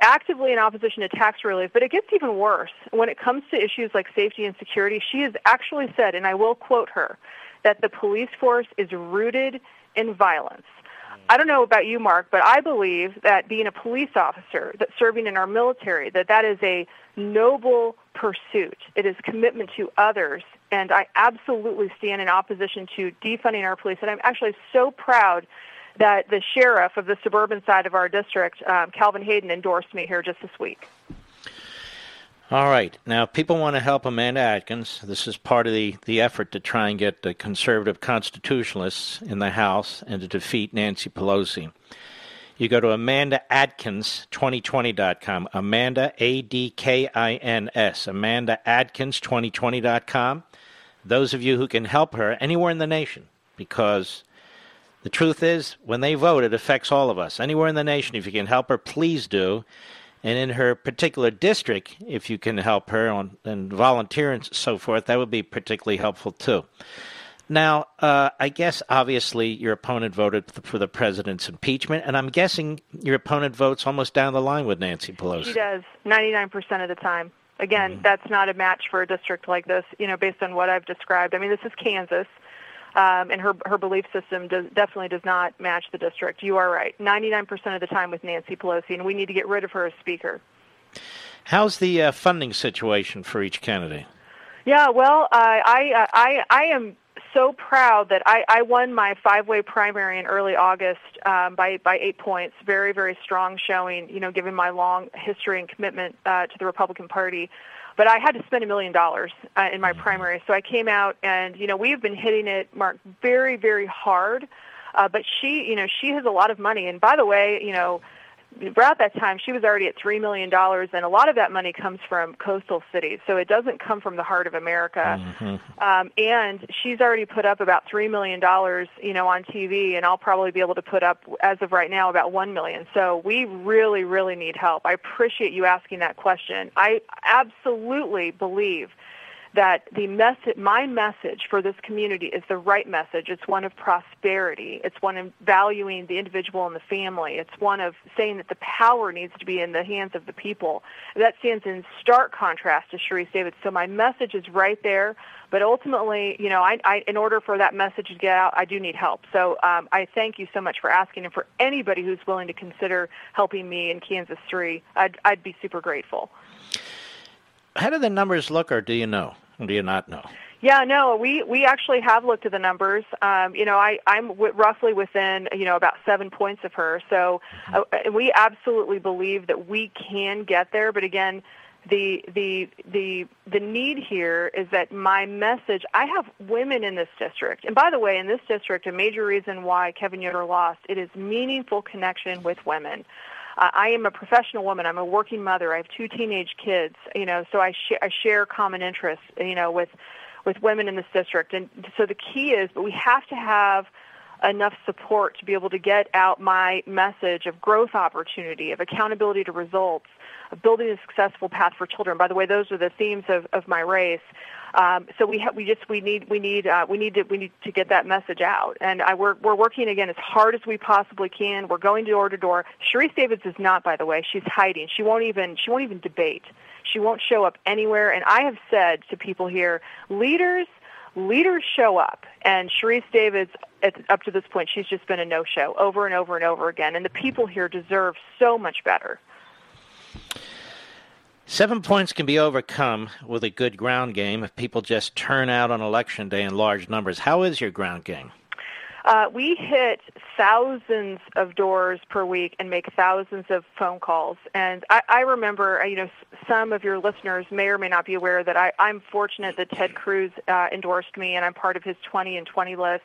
actively in opposition to tax relief, but it gets even worse. When it comes to issues like safety and security, she has actually said, and I will quote her, that the police force is rooted in violence. I don't know about you, Mark, but I believe that being a police officer, that serving in our military, that that is a noble pursuit. It is commitment to others, and I absolutely stand in opposition to defunding our police. And I'm actually so proud that the sheriff of the suburban side of our district, um, Calvin Hayden, endorsed me here just this week. All right. Now, people want to help Amanda Adkins. This is part of the, the effort to try and get the conservative constitutionalists in the House and to defeat Nancy Pelosi. You go to AmandaAdkins2020.com. Amanda, A D K I N S. AmandaAdkins2020.com. Those of you who can help her anywhere in the nation, because the truth is, when they vote, it affects all of us. Anywhere in the nation, if you can help her, please do. And in her particular district, if you can help her on, and volunteer and so forth, that would be particularly helpful too. Now, uh, I guess obviously your opponent voted for the president's impeachment, and I'm guessing your opponent votes almost down the line with Nancy Pelosi. She does, 99% of the time. Again, mm-hmm. that's not a match for a district like this, you know, based on what I've described. I mean, this is Kansas um, and her her belief system does, definitely does not match the district. You are right, 99% of the time with Nancy Pelosi, and we need to get rid of her as Speaker. How's the uh, funding situation for each candidate? Yeah, well, uh, I I I am so proud that I, I won my five-way primary in early August um, by by eight points. Very very strong showing. You know, given my long history and commitment uh, to the Republican Party but I had to spend a million dollars uh, in my mm-hmm. primary. So I came out, and you know we've been hitting it, Mark, very very hard. Uh, but she, you know, she has a lot of money. And by the way, you know, about that time, she was already at $3 million, and a lot of that money comes from coastal cities. So it doesn't come from the heart of America. Mm-hmm. Um, and she's already put up about $3 million, you know, on TV, and I'll probably be able to put up, as of right now, about 1 million. So we really, really need help. I appreciate you asking that question. I absolutely believe – that the message, my message for this community is the right message. It's one of prosperity. It's one of valuing the individual and the family. It's one of saying that the power needs to be in the hands of the people. That stands in stark contrast to Sharice Davids. So my message is right there. But ultimately, you know, I, I, in order for that message to get out, I do need help. So um, I thank you so much for asking, and for anybody who's willing to consider helping me in Kansas 3, I'd, I'd be super grateful. How do the numbers look, or do you know? Or do you not know? Yeah, no, we we actually have looked at the numbers. Um, you know, I I'm w- roughly within you know about seven points of her. So uh, we absolutely believe that we can get there. But again, the the the the need here is that my message. I have women in this district, and by the way, in this district, a major reason why Kevin Yoder lost it is meaningful connection with women. Uh, I am a professional woman. I'm a working mother. I have two teenage kids. You know, so I, sh- I share common interests. You know, with with women in this district. And so the key is, but we have to have enough support to be able to get out my message of growth opportunity, of accountability to results, of building a successful path for children. By the way, those are the themes of, of my race. Um, so we ha- we just we need we need uh, we need to we need to get that message out, and I, we're we're working again as hard as we possibly can. We're going door to door. Sharice Davids is not, by the way. She's hiding. She won't even she won't even debate. She won't show up anywhere. And I have said to people here, leaders leaders show up, and Sharice Davids, up to this point, she's just been a no-show over and over and over again. And the people here deserve so much better. Seven points can be overcome with a good ground game if people just turn out on election day in large numbers. How is your ground game? Uh, we hit thousands of doors per week and make thousands of phone calls. And I, I remember, uh, you know, some of your listeners may or may not be aware that I, I'm fortunate that Ted Cruz uh, endorsed me, and I'm part of his 20 and 20 list.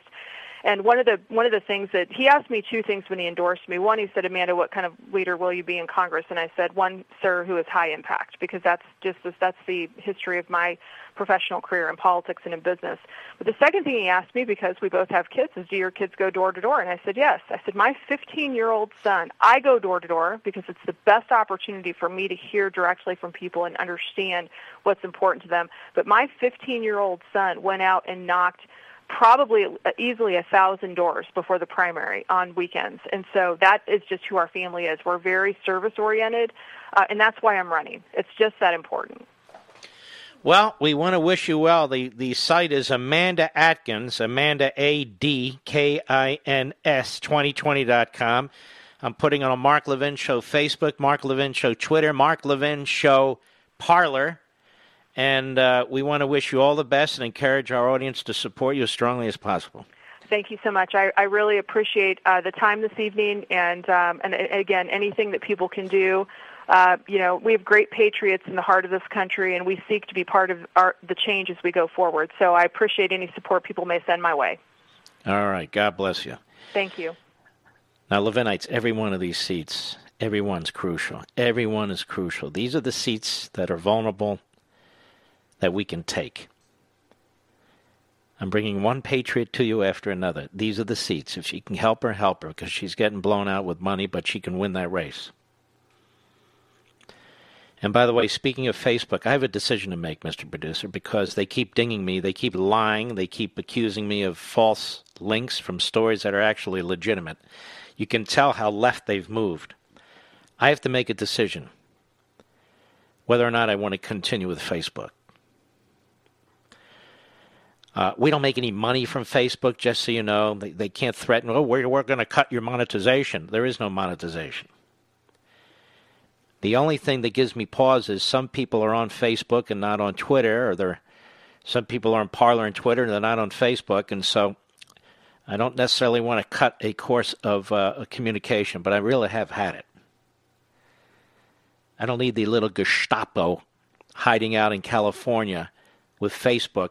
And one of the one of the things that he asked me two things when he endorsed me. One, he said, Amanda, what kind of leader will you be in Congress? And I said, one, sir, who is high impact, because that's just that's the history of my professional career in politics and in business. But the second thing he asked me, because we both have kids, is do your kids go door to door? And I said, yes. I said, my 15-year-old son, I go door to door because it's the best opportunity for me to hear directly from people and understand what's important to them. But my 15-year-old son went out and knocked probably easily a thousand doors before the primary on weekends. And so that is just who our family is. We're very service oriented, uh, and that's why I'm running. It's just that important. Well, we want to wish you well. The the site is Amanda Adkins, Amanda A D K I N S 2020.com. I'm putting on a Mark Levin Show Facebook, Mark Levin Show Twitter, Mark Levin Show Parler. And uh, we want to wish you all the best and encourage our audience to support you as strongly as possible. Thank you so much. I, I really appreciate uh, the time this evening, and um, and again, anything that people can do. Uh, you know, we have great patriots in the heart of this country, and we seek to be part of our, the change as we go forward. So I appreciate any support people may send my way. All right. God bless you. Thank you. Now, Levinites, every one of these seats, everyone's crucial. Everyone is crucial. These are the seats that are vulnerable that we can take. I'm bringing one patriot to you after another. These are the seats. If she can help her, help her, because she's getting blown out with money, but she can win that race. And by the way, speaking of Facebook, I have a decision to make, Mr. Producer, because they keep dinging me, they keep lying, they keep accusing me of false links from stories that are actually legitimate. You can tell how left they've moved. I have to make a decision whether or not I want to continue with Facebook. Uh, we don't make any money from Facebook, just so you know. They, they can't threaten, oh, we're, we're going to cut your monetization. There is no monetization. The only thing that gives me pause is some people are on Facebook and not on Twitter, or they're, some people are on Parler and Twitter and they're not on Facebook, and so I don't necessarily want to cut a course of uh, communication, but I really have had it. I don't need the little Gestapo hiding out in California with Facebook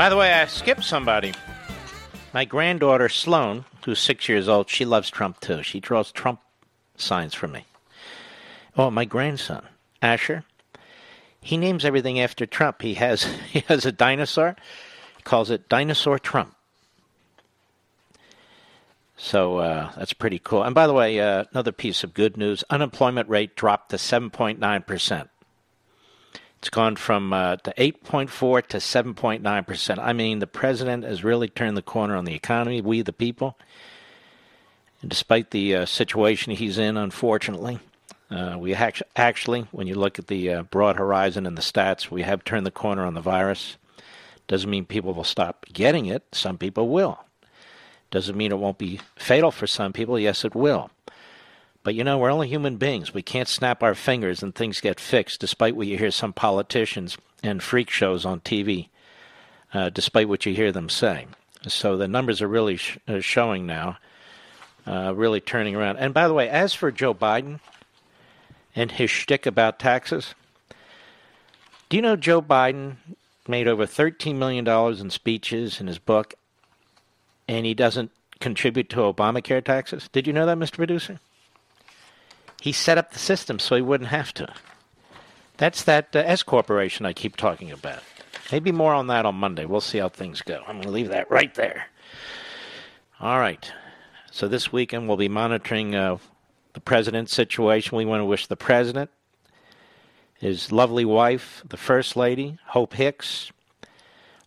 By the way, I skipped somebody. My granddaughter Sloan, who's six years old, she loves Trump too. She draws Trump signs for me. Oh, my grandson, Asher, he names everything after Trump. He has he has a dinosaur. He calls it Dinosaur Trump. So uh, that's pretty cool. And by the way, uh, another piece of good news: unemployment rate dropped to seven point nine percent. It's gone from uh, to 8.4 to 7.9 percent. I mean, the president has really turned the corner on the economy. We, the people, and despite the uh, situation he's in, unfortunately, uh, we act- actually, when you look at the uh, broad horizon and the stats, we have turned the corner on the virus. Doesn't mean people will stop getting it. Some people will. Doesn't mean it won't be fatal for some people. Yes, it will. But you know, we're only human beings. We can't snap our fingers and things get fixed, despite what you hear some politicians and freak shows on TV, uh, despite what you hear them say. So the numbers are really sh- uh, showing now, uh, really turning around. And by the way, as for Joe Biden and his shtick about taxes, do you know Joe Biden made over $13 million in speeches in his book, and he doesn't contribute to Obamacare taxes? Did you know that, Mr. Producer? He set up the system so he wouldn't have to. That's that uh, S corporation I keep talking about. Maybe more on that on Monday. We'll see how things go. I'm going to leave that right there. All right. So this weekend we'll be monitoring uh, the president's situation. We want to wish the president, his lovely wife, the first lady, Hope Hicks,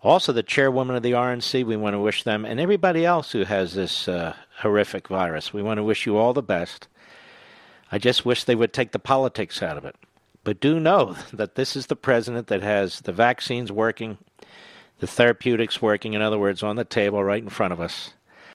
also the chairwoman of the RNC. We want to wish them and everybody else who has this uh, horrific virus. We want to wish you all the best. I just wish they would take the politics out of it. But do know that this is the president that has the vaccines working, the therapeutics working, in other words, on the table right in front of us.